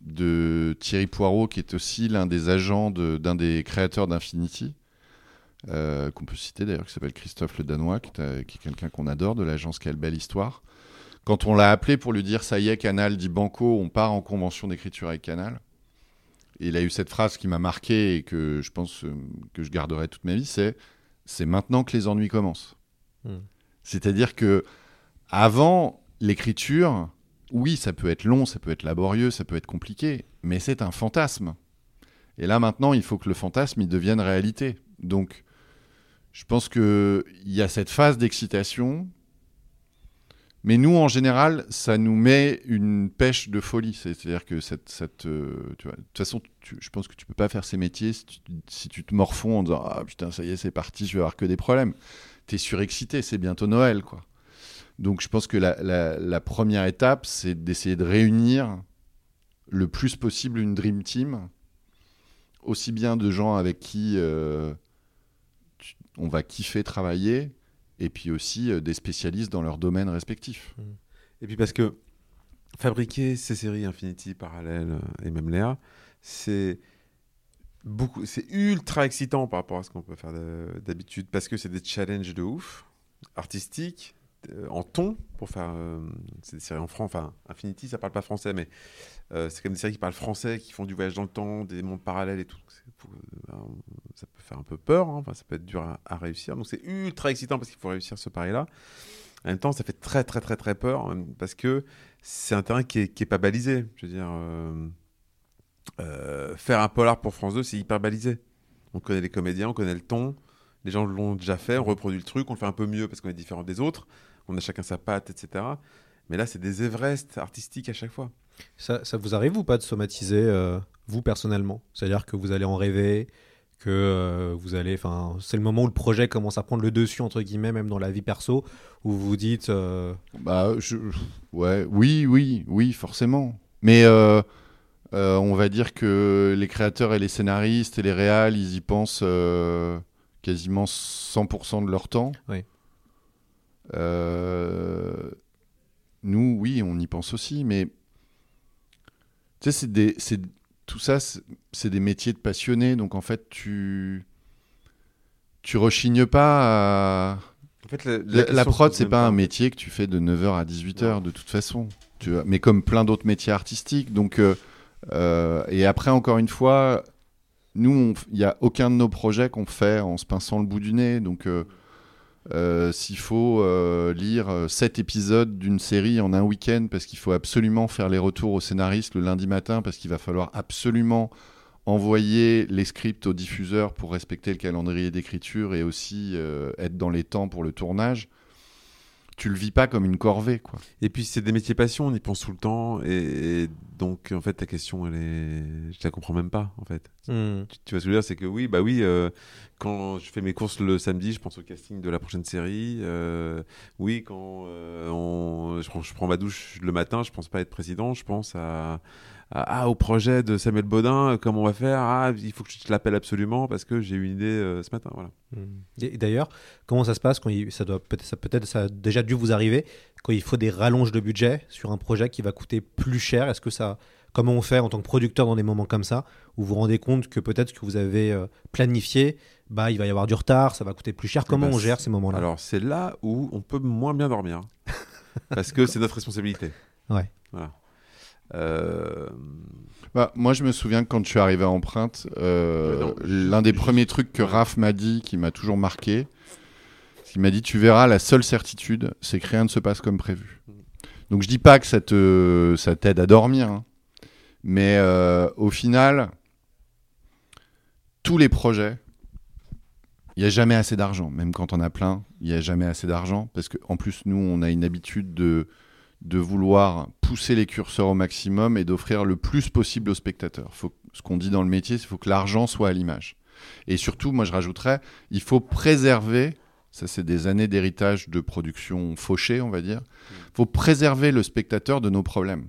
de Thierry Poirot, qui est aussi l'un des agents de- d'un des créateurs d'Infinity, euh, qu'on peut citer d'ailleurs, qui s'appelle Christophe Le Danois, qui est, qui est quelqu'un qu'on adore, de l'agence Quelle Belle Histoire. Quand on l'a appelé pour lui dire, ça y est, Canal dit Banco, on part en convention d'écriture avec Canal. Et il a eu cette phrase qui m'a marqué et que je pense que je garderai toute ma vie, c'est c'est maintenant que les ennuis commencent. Hmm. C'est-à-dire que avant l'écriture, oui, ça peut être long, ça peut être laborieux, ça peut être compliqué, mais c'est un fantasme. Et là maintenant, il faut que le fantasme il devienne réalité. Donc, je pense que il y a cette phase d'excitation, mais nous, en général, ça nous met une pêche de folie. C'est-à-dire que cette, euh, tu vois, de toute façon, je pense que tu peux pas faire ces métiers si tu, si tu te morfonds en disant ah putain ça y est c'est parti, je vais avoir que des problèmes. T'es surexcité, c'est bientôt Noël quoi. Donc je pense que la, première étape, c'est d'essayer de réunir le plus possible une dream team, aussi bien de gens avec qui euh, on va kiffer travailler, et puis aussi euh, des spécialistes dans leur domaine respectif. Et puis parce que fabriquer ces séries Infinity, Parallèle euh, et même Léa, c'est beaucoup, c'est ultra excitant par rapport à ce qu'on peut faire de- d'habitude parce que c'est des challenges de ouf, artistiques, en ton pour faire. euh, c'est des séries en français. Enfin, Infinity, ça parle pas français, mais euh, c'est comme des séries qui parlent français, qui font du voyage dans le temps, des mondes parallèles et tout. Euh, ça peut faire un peu peur, hein, enfin, ça peut être dur à, réussir. Donc c'est ultra excitant parce qu'il faut réussir ce pari-là. En même temps, ça fait très très très très peur euh, parce que c'est un terrain qui est, qui est pas balisé. Je veux dire, euh, euh, faire un polar pour France 2, c'est hyper balisé. On connaît les comédiens, on connaît le ton. Les gens l'ont déjà fait, on reproduit le truc, on le fait un peu mieux parce qu'on est différent des autres. On a chacun sa patte, etc. Mais là, c'est des Everest artistiques à chaque fois. Ça, ça vous arrive ou pas de somatiser, euh, vous personnellement? C'est-à-dire que vous allez en rêver, que euh, vous allez. Enfin, c'est le moment où le projet commence à prendre le dessus, entre guillemets, même dans la vie perso, où vous vous dites. euh, Bah, je- ouais, oui, oui, oui, forcément. Mais euh, euh, on va dire que les créateurs et les scénaristes et les réals, ils y pensent euh, quasiment 100% de leur temps. Oui. Euh, nous, oui, on y pense aussi, mais tu sais, c'est des, c'est tout ça, c'est des métiers de passionnés, donc en fait, tu tu rechignes pas à En fait, la- la la, question la se prod, c'est pas un métier que tu fais de 9h à 18h de toute façon. Tu vois, mais comme plein d'autres métiers artistiques. Donc, euh, euh, et après, encore une fois, nous, il n'y a aucun de nos projets qu'on fait en se pinçant le bout du nez. Donc, euh, euh, s'il faut euh, lire euh, sept épisodes d'une série en un week-end parce qu'il faut absolument faire les retours au scénariste le lundi matin parce qu'il va falloir absolument envoyer les scripts aux diffuseurs pour respecter le calendrier d'écriture et aussi euh, être dans les temps pour le tournage, tu le vis pas comme une corvée, quoi. Et puis c'est des métiers passion, on y pense tout le temps, et, et donc en fait ta question, elle est, je la comprends même pas en fait. Hmm. Tu, tu vois ce que je veux dire, c'est que oui, bah oui, euh, quand je fais mes courses le samedi, je pense au casting de la prochaine série. euh, oui, quand euh, on- je, prends, je prends ma douche le matin, je pense pas être président, je pense à- ah, au projet de Samuel Baudin, euh, comment on va faire Ah, il faut que je te l'appelle absolument parce que j'ai eu une idée euh, ce matin, voilà. Et d'ailleurs, comment ça se passe quand il, ça doit peut-être ça, peut-être ça a déjà dû vous arriver quand il faut des rallonges de budget sur un projet qui va coûter plus cher? Est-ce que ça comment on fait en tant que producteur dans des moments comme ça où vous vous rendez compte que peut-être ce que vous avez euh, planifié, bah il va y avoir du retard, ça va coûter plus cher? Comment Bah, on gère ces moments-là? Alors c'est là où on peut moins bien dormir [laughs] parce que c'est notre responsabilité. Ouais. Voilà. Euh, Bah, moi, je me souviens que quand je suis arrivé à Empreinte, euh, non, l'un des premiers trucs que Raph m'a dit, qui m'a toujours marqué, c'est qu'il m'a dit Tu verras, la seule certitude, c'est que rien ne se passe comme prévu. Donc, je dis pas que ça te- ça t'aide à dormir, hein. mais euh, au final, tous les projets, il n'y a jamais assez d'argent. Même quand on a plein, il n'y a jamais assez d'argent. Parce qu'en plus, nous, on a une habitude de, de vouloir pousser les curseurs au maximum et d'offrir le plus possible aux spectateurs. Faut, ce qu'on dit dans le métier, c'est qu'il faut que l'argent soit à l'image. Et surtout, moi, je rajouterais, il faut préserver, ça c'est des années d'héritage de production fauchée, on va dire, il faut préserver le spectateur de nos problèmes.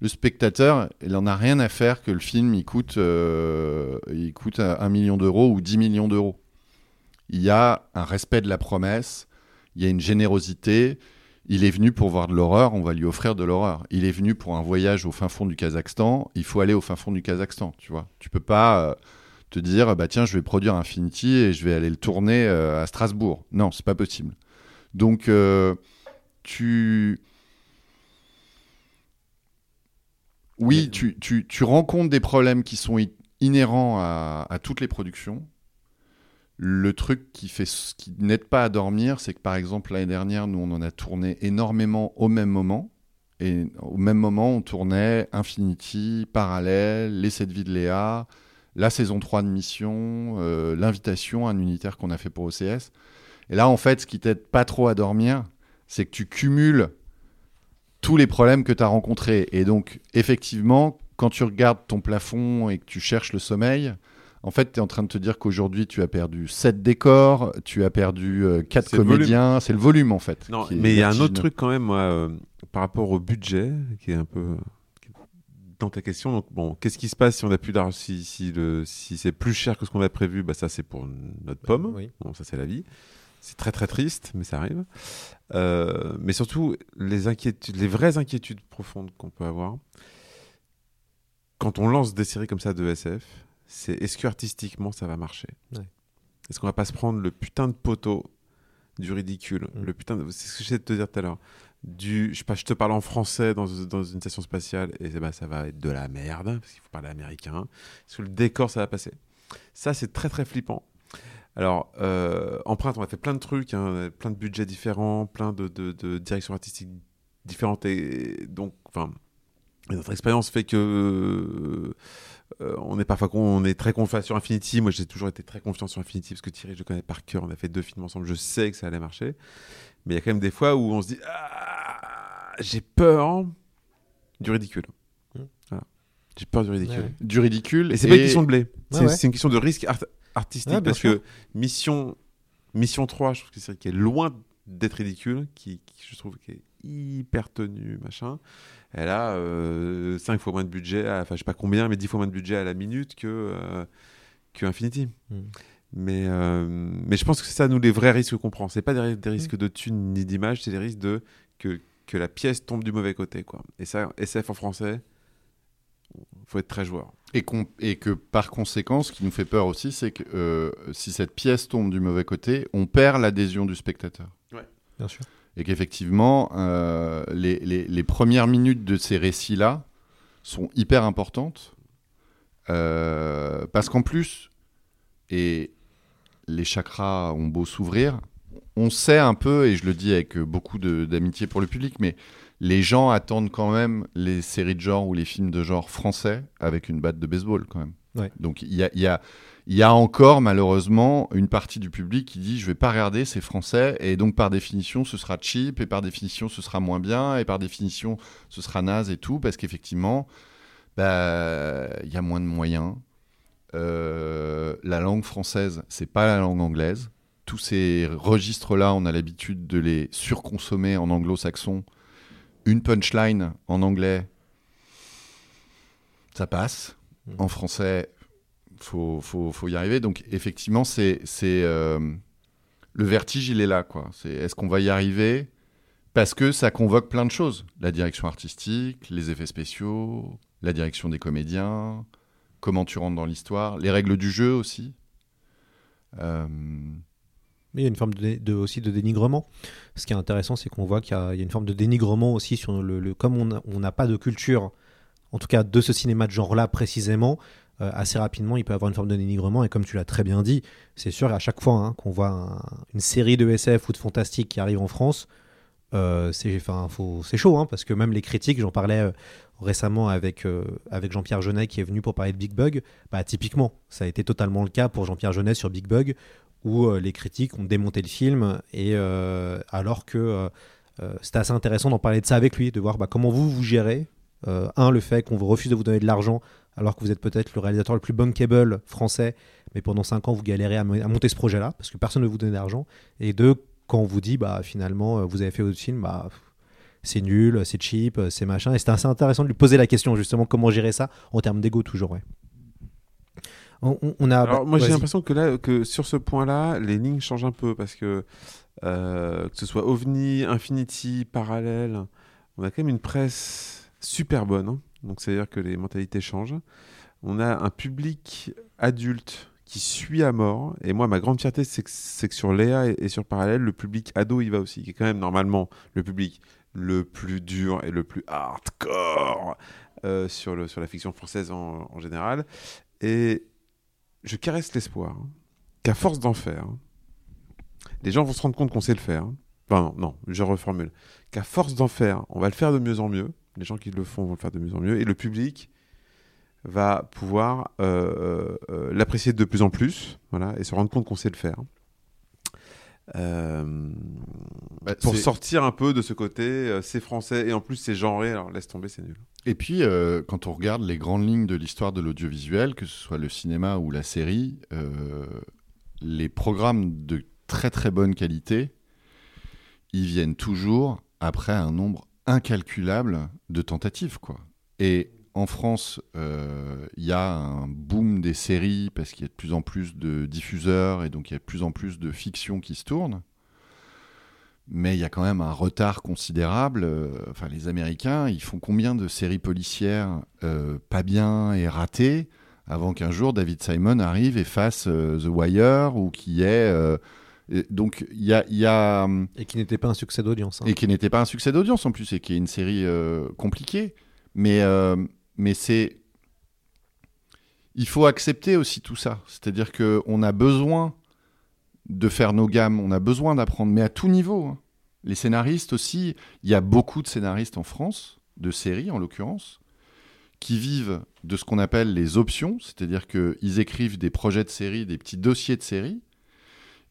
Le spectateur, il n'en a rien à faire que le film il coûte, euh, il coûte un million d'euros ou 10 millions d'euros. Il y a un respect de la promesse, il y a une générosité. Il est venu pour voir de l'horreur, on va lui offrir de l'horreur. Il est venu pour un voyage au fin fond du Kazakhstan, il faut aller au fin fond du Kazakhstan, tu vois. Tu peux pas euh, te dire, bah tiens, je vais produire Infinity et je vais aller le tourner euh, à Strasbourg. Non, c'est pas possible. Donc, euh, tu... Oui, tu, tu, tu rencontres des problèmes qui sont inhérents à, à toutes les productions. Le truc qui, fait, qui n'aide pas à dormir, c'est que par exemple l'année dernière, nous on en a tourné énormément au même moment. Et au même moment, on tournait Infinity, Parallèle, Les 7 vies de Léa, la saison 3 de Mission, euh, l'invitation, un unitaire qu'on a fait pour OCS. Et là, en fait, ce qui t'aide pas trop à dormir, c'est que tu cumules tous les problèmes que tu as rencontrés. Et donc, effectivement, quand tu regardes ton plafond et que tu cherches le sommeil, en fait, tu es en train de te dire qu'aujourd'hui, tu as perdu 7 décors, tu as perdu 4 C'est le volume. comédiens. C'est le volume, en fait. Non, mais il y a un autre truc quand même, moi, euh, par rapport au budget, qui est un peu dans ta question. Donc, bon, qu'est-ce qui se passe si on a plus d'argent, si, si, le- si c'est plus cher que ce qu'on a prévu Bah, ça, c'est pour notre pomme. oui. Bon, ça, c'est la vie. C'est très très triste, mais ça arrive. Euh, mais surtout, les inquiétudes, les vraies inquiétudes profondes qu'on peut avoir quand on lance des séries comme ça de SF, c'est est-ce que artistiquement ça va marcher? Ouais. Est-ce qu'on va pas se prendre le putain de poteau du ridicule, Mm. le putain de... C'est ce que j'essaie de te dire tout à l'heure. Du, je sais pas, je te parle en français dans, dans une station spatiale et bah, ça va être de la merde parce qu'il faut parler américain. Sous le décor, ça va passer? Ça, c'est très très flippant. Alors, euh, Empreinte, on a fait plein de trucs, hein, plein de budgets différents, plein de, de- de directions artistiques différentes. Et donc, enfin, notre expérience fait que euh, on est parfois on est très confiant sur Infinity. Moi, j'ai toujours été très confiant sur Infinity parce que Thierry, je le connais par cœur. On a fait deux films ensemble. Je sais que ça allait marcher. Mais il y a quand même des fois où on se dit Ah, j'ai peur du ridicule. Voilà. J'ai peur du ridicule. Ouais. Du ridicule. Et c'est pas une question de blé. C'est Ouais, ouais. c'est une question de risque art- artistique parce sûr. que mission, mission 3, je trouve que c'est qui est loin d'être ridicule, qui, qui, je trouve qui est hyper tenue, machin. Elle a 5 fois moins de budget, à- enfin je sais pas combien, mais 10 fois moins de budget à la minute que, euh, que Infinity. Mm. Mais, euh, mais je pense que c'est ça, nous, les vrais risques qu'on prend. C'est pas des, ri- des risques de thunes ni d'image, c'est des risques de que, que la pièce tombe du mauvais côté. Quoi. Et ça, SF en français, faut être très joueur. Et que par conséquent, ce qui nous fait peur aussi, c'est que euh, si cette pièce tombe du mauvais côté, on perd l'adhésion du spectateur. Et qu'effectivement, euh, les, les- premières minutes de ces récits-là sont hyper importantes. euh, parce qu'en plus, et les chakras ont beau s'ouvrir, on sait un peu, et je le dis avec beaucoup d'amitié pour le public, mais les gens attendent quand même les séries de genre ou les films de genre français avec une batte de baseball quand même. Donc il y a encore malheureusement une partie du public qui dit je vais pas regarder, c'est français, et donc par définition ce sera cheap, et par définition ce sera moins bien, et par définition ce sera naze et tout, parce qu'effectivement, bah, il y a moins de moyens. Euh, la langue française, c'est pas la langue anglaise. Tous ces registres-là, on a l'habitude de les surconsommer en anglo-saxon. Une punchline en anglais, ça passe. En français, faut, faut, faut y arriver. Donc effectivement, c'est c'est euh, le vertige, il est là, quoi. C'est est-ce qu'on va y arriver? Parce que ça convoque plein de choses. La direction artistique, les effets spéciaux, la direction des comédiens, comment tu rentres dans l'histoire, les règles du jeu aussi. Euh, Mais il y a une forme de, dé- de- aussi de dénigrement. Ce qui est intéressant, c'est qu'on voit qu'il y, a il y a une forme de dénigrement aussi sur le. le- comme on n'a pas de culture, en tout cas de ce cinéma de genre-là précisément, euh, assez rapidement, il peut avoir une forme de dénigrement. Et comme tu l'as très bien dit, c'est sûr, à chaque fois hein, qu'on voit un- une série de SF ou de fantastique qui arrive en France, euh, c'est chaud, hein, parce que même les critiques, j'en parlais euh, récemment avec, avec Jean-Pierre Jeunet qui est venu pour parler de Big Bug, bah, typiquement, ça a été totalement le cas pour Jean-Pierre Jeunet sur Big Bug, où les critiques ont démonté le film, et alors que c'était assez intéressant d'en parler de ça avec lui, de voir bah, comment vous vous gérez. Euh, un, le fait qu'on vous refuse de vous donner de l'argent alors que vous êtes peut-être le réalisateur le plus bankable français, mais pendant 5 ans vous galérez à, mo- à monter ce projet-là parce que personne ne vous donne d'argent. Et deux, quand on vous dit bah finalement euh, vous avez fait votre film, bah c'est nul, c'est cheap, c'est machin. Et c'était assez intéressant de lui poser la question justement comment gérer ça en termes d'ego toujours. Ouais. On, a. Alors, moi, j'ai l'impression que là, que sur ce point-là, les lignes changent un peu parce que euh, que ce soit OVNI, Infinity, Parallèle, on a quand même une presse super bonne. hein. Donc, c'est-à-dire que les mentalités changent. On a un public adulte qui suit à mort. Et moi, ma grande fierté, c'est que, sur Léa et, sur Parallèle, le public ado, il va aussi, qui est quand même normalement le public le plus dur et le plus hardcore euh, sur, la fiction française en, général. Et je caresse l'espoir hein, qu'à force d'en faire, hein, les gens vont se rendre compte qu'on sait le faire. Enfin, non, je reformule. Qu'à force d'en faire, on va le faire de mieux en mieux. Les gens qui le font vont le faire de mieux en mieux. Et le public va pouvoir euh, euh, l'apprécier de plus en plus voilà, et se rendre compte qu'on sait le faire. Euh, Bah, pour sortir un peu de ce côté, euh, c'est français et en plus c'est genré, alors laisse tomber, c'est nul. Et puis, euh, quand on regarde les grandes lignes de l'histoire de l'audiovisuel, que ce soit le cinéma ou la série, euh, les programmes de très très bonne qualité, ils viennent toujours après un nombre incalculable de tentatives. Quoi. Et en France, euh, il y a un boom des séries parce qu'il y a de plus en plus de diffuseurs et donc il y a de plus en plus de fictions qui se tournent mais il y a quand même un retard considérable. Euh, Enfin, les Américains, ils font combien de séries policières euh, pas bien et ratées avant qu'un jour David Simon arrive et fasse euh, The Wire ou qui est euh, et donc il y a, y a Et qui n'était pas un succès d'audience. hein. et qui n'était pas un succès d'audience en plus et qui est une série euh, compliquée, mais euh, mais c'est il faut accepter aussi tout ça. C'est-à-dire que on a besoin de faire nos gammes, on a besoin d'apprendre, mais à tout niveau. hein. Les scénaristes aussi, il y a beaucoup de scénaristes en France, de séries en l'occurrence, qui vivent de ce qu'on appelle les options, c'est-à-dire qu'ils écrivent des projets de séries, des petits dossiers de séries,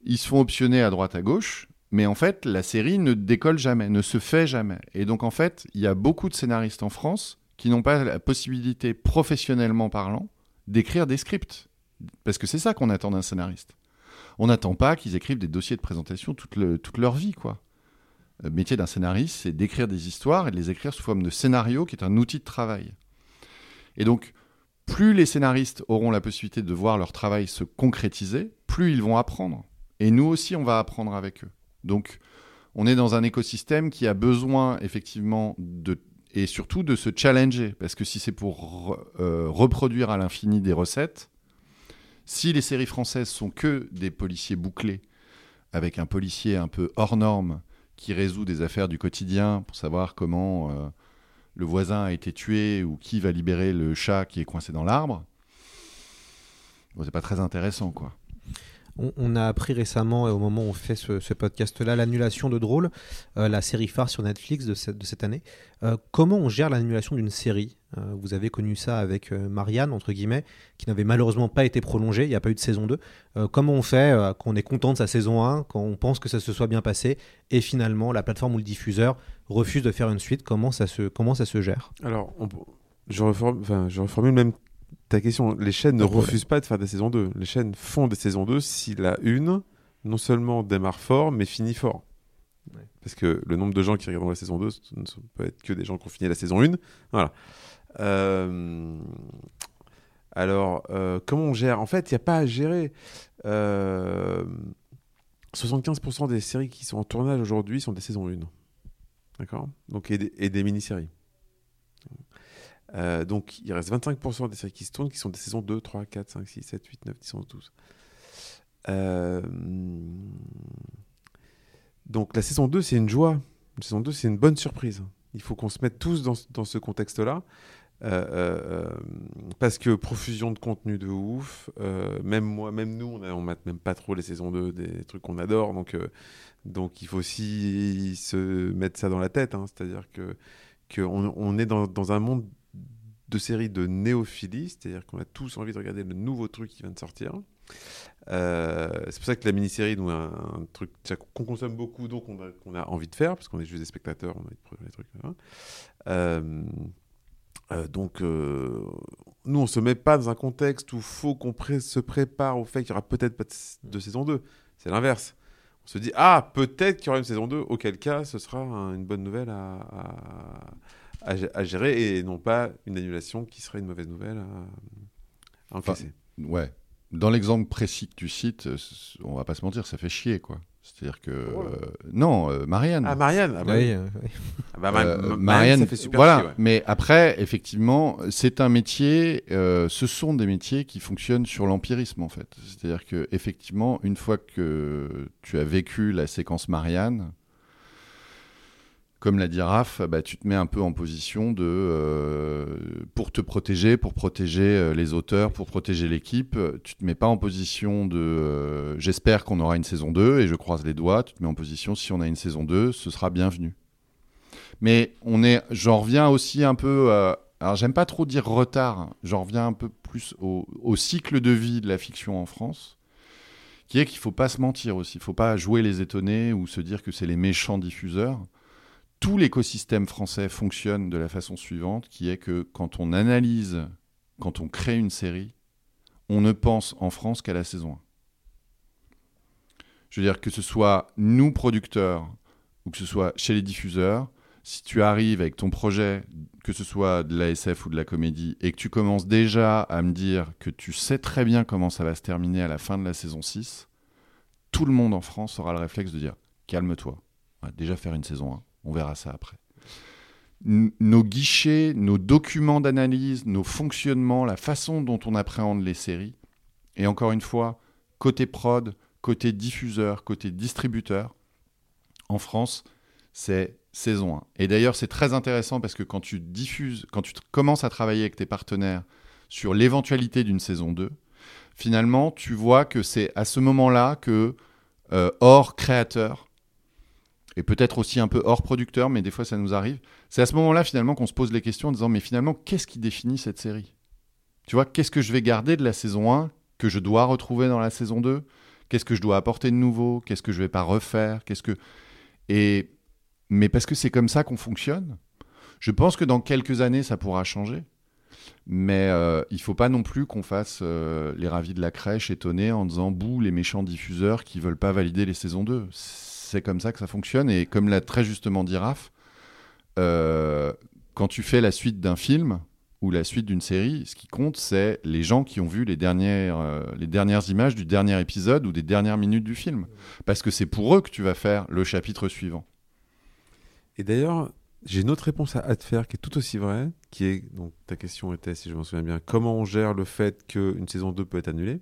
ils se font optionner à droite à gauche, mais en fait, la série ne décolle jamais, ne se fait jamais. Et donc, en fait, il y a beaucoup de scénaristes en France qui n'ont pas la possibilité, professionnellement parlant, d'écrire des scripts. Parce que c'est ça qu'on attend d'un scénariste. On n'attend pas qu'ils écrivent des dossiers de présentation toute, le- toute leur vie, quoi. Le métier d'un scénariste, c'est d'écrire des histoires et de les écrire sous forme de scénario, qui est un outil de travail. Et donc, plus les scénaristes auront la possibilité de voir leur travail se concrétiser, plus ils vont apprendre. Et nous aussi, on va apprendre avec eux. Donc, on est dans un écosystème qui a besoin, effectivement, de, et surtout de se challenger. Parce que si c'est pour euh, reproduire à l'infini des recettes, si les séries françaises sont que des policiers bouclés, avec un policier un peu hors norme, qui résout des affaires du quotidien pour savoir comment euh, le voisin a été tué ou qui va libérer le chat qui est coincé dans l'arbre, bon, c'est pas très intéressant, quoi. On, a appris récemment, au moment où on fait ce, podcast-là, l'annulation de Drôle, euh, la série phare sur Netflix de cette, année. Euh, comment on gère l'annulation d'une série? Euh, Vous avez connu ça avec Marianne, entre guillemets, qui n'avait malheureusement pas été prolongée, il n'y a pas eu de saison 2. Euh, comment on fait quand on est content de sa saison 1, quand on pense que ça se soit bien passé, et finalement la plateforme ou le diffuseur refuse de faire une suite? Comment ça se, comment ça se gère? Alors, je, reforme, enfin, je reformule même ta question. Les chaînes ne refusent pas de faire des saisons 2. Les chaînes font des saisons 2 si la une, non seulement démarre fort, mais finit fort. Parce que le nombre de gens qui regardent la saison 2 ce ne sont- peut être que des gens qui ont fini la saison 1. Voilà. Euh, Alors, euh, comment on gère? En fait, il n'y a pas à gérer. Euh, 75% des séries qui sont en tournage aujourd'hui sont des saisons 1. D'accord? Donc, et des, et des mini-séries. Euh, donc, il reste 25% des séries qui se tournent qui sont des saisons 2, 3, 4, 5, 6, 7, 8, 9, 10, 11, 12. Euh, Donc, la saison 2, c'est une joie. La saison 2, c'est une bonne surprise. Il faut qu'on se mette tous dans, dans ce contexte-là. Euh, euh, euh, parce que profusion de contenu de ouf. Euh, même moi, même nous, on, a- on mate même pas trop les saisons 2 des trucs qu'on adore. Donc, donc il faut aussi se mettre ça dans la tête. hein. C'est-à-dire que qu'on on est dans un monde de séries de néophilie, c'est-à-dire qu'on a tous envie de regarder le nouveau truc qui vient de sortir. Euh, c'est pour ça que la mini-série, nous, un, un truc qu'on consomme beaucoup, donc on a, envie de faire, parce qu'on est juste des spectateurs, on a envie de produire des trucs. hein. Euh, euh, donc, nous, on se met pas dans un contexte où il faut qu'on se prépare au fait qu'il y aura peut-être pas de, saison 2. C'est l'inverse. On se dit, ah, peut-être qu'il y aura une saison 2, auquel cas, ce sera un- une bonne nouvelle à- à gé- à gérer et non pas une annulation qui serait une mauvaise nouvelle à, à encaisser. Ouais. Dans l'exemple précis que tu cites, euh, on va pas se mentir, ça fait chier, quoi. C'est-à-dire que. euh, non, euh, Marianne. Ah, Marianne, ah bah Oui, oui. euh, oui. Ah bah, Ma- Euh, Ma- Marianne, Marianne, ça fait super voilà. chier, ouais. Mais après, effectivement, c'est un métier. euh, ce sont des métiers qui fonctionnent sur l'empirisme, en fait. C'est-à-dire que effectivement, une fois que tu as vécu la séquence Marianne, comme l'a dit Raph, bah, tu te mets un peu en position de euh, pour te protéger, pour protéger euh, les auteurs, pour protéger l'équipe. Tu te mets pas en position de euh, j'espère qu'on aura une saison 2 et je croise les doigts. Tu te mets en position si on a une saison 2, ce sera bienvenu. Mais on est, j'en reviens aussi un peu. euh, alors j'aime pas trop dire retard. J'en reviens un peu plus au, au cycle de vie de la fiction en France, qui est qu'il faut pas se mentir aussi. Il faut pas jouer les étonnés ou se dire que c'est les méchants diffuseurs. Tout l'écosystème français fonctionne de la façon suivante, qui est que quand on analyse, quand on crée une série, on ne pense en France qu'à la saison 1. Je veux dire que ce soit nous producteurs ou que ce soit chez les diffuseurs, si tu arrives avec ton projet, que ce soit de la SF ou de la comédie, et que tu commences déjà à me dire que tu sais très bien comment ça va se terminer à la fin de la saison 6, tout le monde en France aura le réflexe de dire calme-toi, on va déjà faire une saison 1, on verra ça après. Nos guichets, nos documents d'analyse, nos fonctionnements, la façon dont on appréhende les séries, et encore une fois, côté prod, côté diffuseur, côté distributeur, en France, c'est saison 1. Et d'ailleurs, c'est très intéressant parce que quand tu diffuses, quand tu commences à travailler avec tes partenaires sur l'éventualité d'une saison 2, finalement, tu vois que c'est à ce moment-là que, euh, hors créateur, et peut-être aussi un peu hors producteur, mais des fois ça nous arrive, c'est à ce moment-là finalement qu'on se pose les questions en disant, mais finalement, qu'est-ce qui définit cette série? Tu vois, qu'est-ce que je vais garder de la saison 1 que je dois retrouver dans la saison 2 Qu'est-ce que je dois apporter de nouveau? Qu'est-ce que je vais pas refaire? Qu'est-ce que et mais parce que c'est comme ça qu'on fonctionne. Je pense que dans quelques années ça pourra changer. Mais euh, il faut pas non plus qu'on fasse euh, les ravis de la crèche étonnés en disant bouh les méchants diffuseurs qui veulent pas valider les saisons 2. C'est comme ça que ça fonctionne et comme l'a très justement dit Raph, euh, quand tu fais la suite d'un film ou la suite d'une série, ce qui compte, c'est les gens qui ont vu les dernières, euh, les dernières images du dernier épisode ou des dernières minutes du film. Parce que c'est pour eux que tu vas faire le chapitre suivant. Et d'ailleurs, j'ai une autre réponse à, à te faire qui est tout aussi vraie, qui est, donc ta question était, si je m'en souviens bien, comment on gère le fait qu'une saison 2 peut être annulée?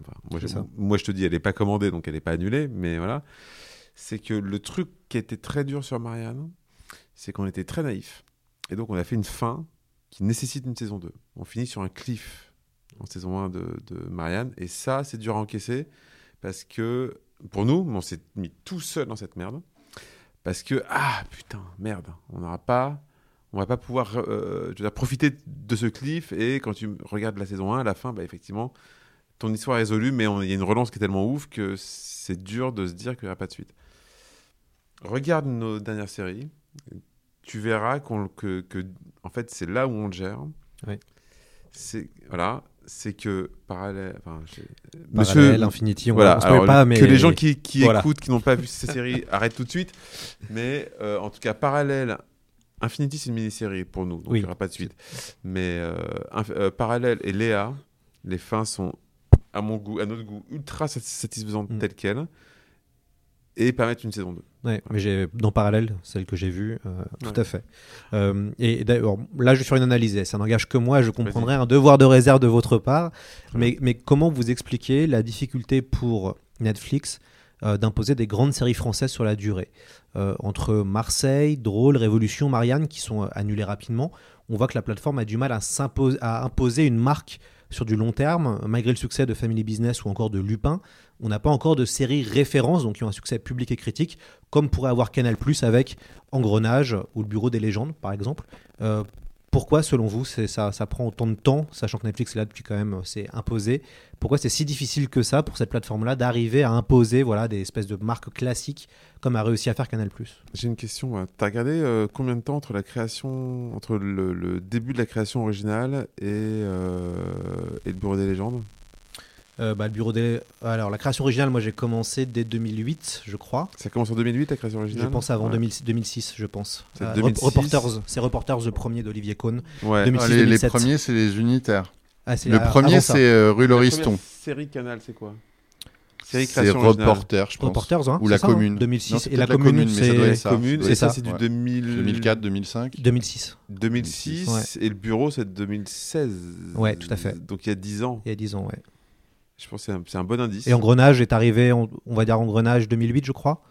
Enfin, moi, C'est je, ça. moi, je te dis, elle n'est pas commandée, donc elle n'est pas annulée, mais voilà. C'est que le truc qui était très dur sur Marianne, c'est qu'on était très naïf. Et donc, on a fait une fin qui nécessite une saison 2. On finit sur un cliff en saison 1 de, Marianne, et ça, c'est dur à encaisser, Parce que, pour nous, on s'est mis tout seul dans cette merde. Parce que, ah putain, merde, on n'aura pas. On va pas pouvoir euh, profiter de ce cliff. Et quand tu regardes la saison 1, à la fin, bah, effectivement, ton histoire est résolue, mais il y a une relance qui est tellement ouf que c'est dur de se dire qu'il n'y aura pas de suite. Regarde nos dernières séries. Tu verras qu'on, que, que, en fait, c'est là où on le gère. Oui. C'est, voilà, c'est que parallèle. Enfin, Parallèle, Infinity, on voilà, on alors, pas, mais- que les gens qui, qui Voilà. écoutent, qui n'ont pas vu ces séries, [laughs] arrêtent tout de suite. Mais euh, en tout cas, parallèle. Infinity, c'est une mini-série pour nous, donc Oui. il n'y aura pas de suite. Mais euh, euh, Parallèle et Léa, les fins sont, à mon goût, à notre goût, ultra satis- satisfaisantes Mm. telles quelles et permettent une saison 2. Ouais, mais j'ai dans parallèle celle que j'ai vue, euh, tout à fait. Euh, et d'ailleurs, là, je suis sur une analyse. Ça n'engage que moi. Je comprendrais un devoir de réserve de votre part. Mais, mais comment vous expliquez la difficulté pour Netflix euh, d'imposer des grandes séries françaises sur la durée? Entre Marseille, Drôle, Révolution, Marianne, qui sont annulées rapidement, on voit que la plateforme a du mal à, à imposer une marque sur du long terme, malgré le succès de Family Business ou encore de Lupin. On n'a pas encore de séries références, donc qui ont un succès public et critique, comme pourrait avoir Canal Plus avec Engrenage ou Le Bureau des légendes, par exemple. Euh, pourquoi, selon vous, ça, prend autant de temps, sachant que Netflix est là depuis quand même, euh, c'est imposé? Pourquoi c'est si difficile que ça pour cette plateforme-là d'arriver à imposer voilà, des espèces de marques classiques comme a réussi à faire Canal J'ai une question. Tu as regardé euh, combien de temps entre la création, entre le, début de la création originale et, euh, et le Bureau des légendes? Euh, bah, le bureau des... Alors, la création originale, moi j'ai commencé dès 2008, je crois. Ça commence en 2008, la création originale Je pense avant Ouais. 2006, 2006, je pense. C'est Euh, 2006. Reporters, c'est Reporters le premier d'Olivier Cohn. Ouais. 2006, Ah, les, les 2007. premiers, c'est les unitaires. Ah, c'est le a- premier, c'est euh, Rue La Lauriston. série Canal, c'est quoi Série C'est création originale. Reporter, je pense. Reporters, hein, Ou c'est la ça, hein, commune. 2006. Non, c'est Et la peut-être commune, mais ça c'est- ça. C'est ça. du 2000... 2004, 2005. 2006. 2006, Ouais. et le bureau, c'est 2016. Ouais, tout à fait. Donc il y a 10 ans. Il y a 10 ans, ouais. Je pense que c'est un, bon indice. Et Engrenage est arrivé, on, on va dire Engrenage 2008, je crois.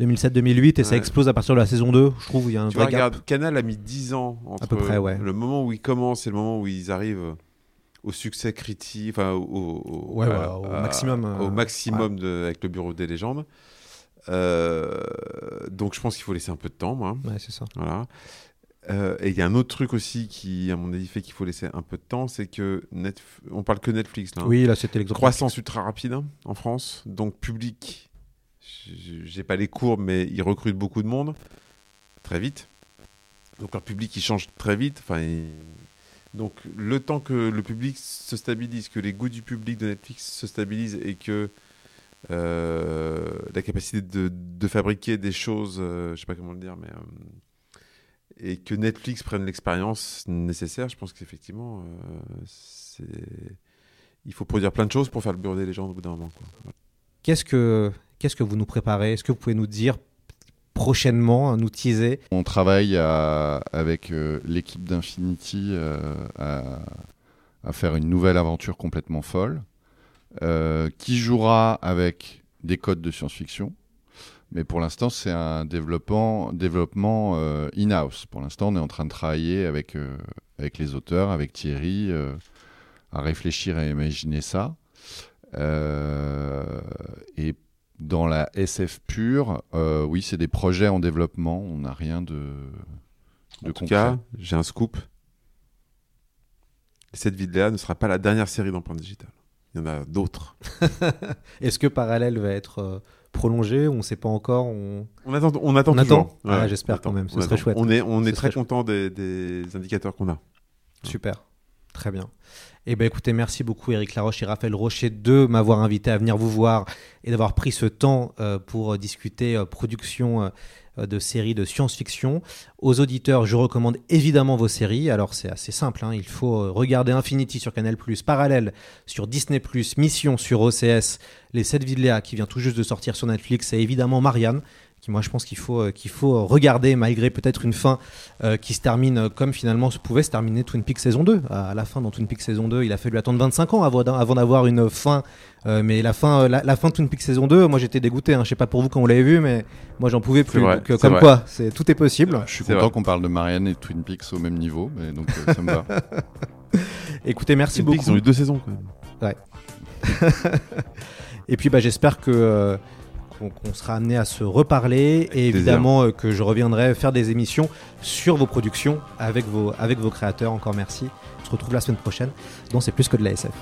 2007-2008, et ça explose à partir de la saison 2. Je trouve il y a un Tu vois, vrai gap. regarde, Canal a mis 10 ans entre peu près, ouais. le moment où ils commencent et le moment où ils arrivent au succès critique, enfin au, Ouais, à- à- maximum, euh, au maximum de- avec le bureau des légendes. Euh, donc je pense qu'il faut laisser un peu de temps, moi. C'est ça. Voilà. Euh, et il y a un autre truc aussi qui, à mon avis, fait qu'il faut laisser un peu de temps, c'est que Netf- on parle que Netflix là. hein. Oui, là, c'était l'exemple. Croissance ultra rapide hein, en France, donc public. J'ai pas les courbes, mais ils recrutent beaucoup de monde très vite. Donc leur public il change très vite. Enfin, il- donc le temps que le public se stabilise, que les goûts du public de Netflix se stabilisent et que euh, la capacité de, de fabriquer des choses, euh, je sais pas comment le dire, mais euh, et que Netflix prenne l'expérience nécessaire, je pense qu'effectivement, euh, c'est il faut produire plein de choses pour faire le bureau des légendes au bout d'un moment. quoi. Voilà. Qu'est-ce que, qu'est-ce que vous nous préparez? Est-ce que vous pouvez nous dire prochainement, nous teaser? On travaille à- avec euh, l'équipe d'Infinity euh, à, à faire une nouvelle aventure complètement folle euh, qui jouera avec des codes de science-fiction. Mais pour l'instant, c'est un développement, développement euh, in-house. Pour l'instant, on est en train de travailler avec, euh, avec les auteurs, avec Thierry, euh, à réfléchir et à imaginer ça. Euh, et dans la SF pure, euh, oui, c'est des projets en développement. On n'a rien de, de En tout concret. cas, j'ai un scoop. Cette Léa ne sera pas la dernière série d'empreinte digitale. Il y en a d'autres. [laughs] Est-ce que Parallèle va être euh, prolongé On ne sait pas encore. On, On attend, on attend On attend Ah, J'espère quand même. Ce serait attend. chouette. On est, on Ce est très content des, des indicateurs qu'on a. Super. Très bien. Eh bien, écoutez, merci beaucoup, Eric Laroche et Raphaël Rocher, de m'avoir invité à venir vous voir et d'avoir pris ce temps euh, pour discuter euh, production euh, de séries de science-fiction. Aux auditeurs, je recommande évidemment vos séries. Alors, c'est assez simple. hein. Il faut euh, regarder Infinity sur Canal, Parallèle sur Disney, Mission sur OCS, Les 7 vies de Léa qui vient tout juste de sortir sur Netflix, et évidemment Marianne qui moi je pense qu'il faut, euh, qu'il faut regarder malgré peut-être une fin euh, qui se termine euh, comme finalement se pouvait se terminer Twin Peaks saison 2. À, la fin dans Twin Peaks saison 2, il a fallu attendre 25 ans avant, d'a- avant d'avoir une fin. Euh, mais la fin, euh, la, la fin de Twin Peaks saison 2, moi j'étais dégoûté. Hein. Je sais pas pour vous quand vous l'avez vu, mais moi j'en pouvais plus. vrai, Donc, euh, c'est comme vrai. quoi, c'est, tout est possible. Je suis content qu'on parle de Marianne et Twin Peaks au même niveau, mais donc euh, ça me va. [laughs] Écoutez, merci Twin beaucoup. Peaks, ils ont eu deux saisons quand même. Ouais. [laughs] Et puis bah, j'espère que euh, qu'on qu'on sera amené à se reparler et évidemment euh, que je reviendrai faire des émissions sur vos productions avec vos, avec vos créateurs. Encore merci. On se retrouve la semaine prochaine. Donc c'est plus que de la SF.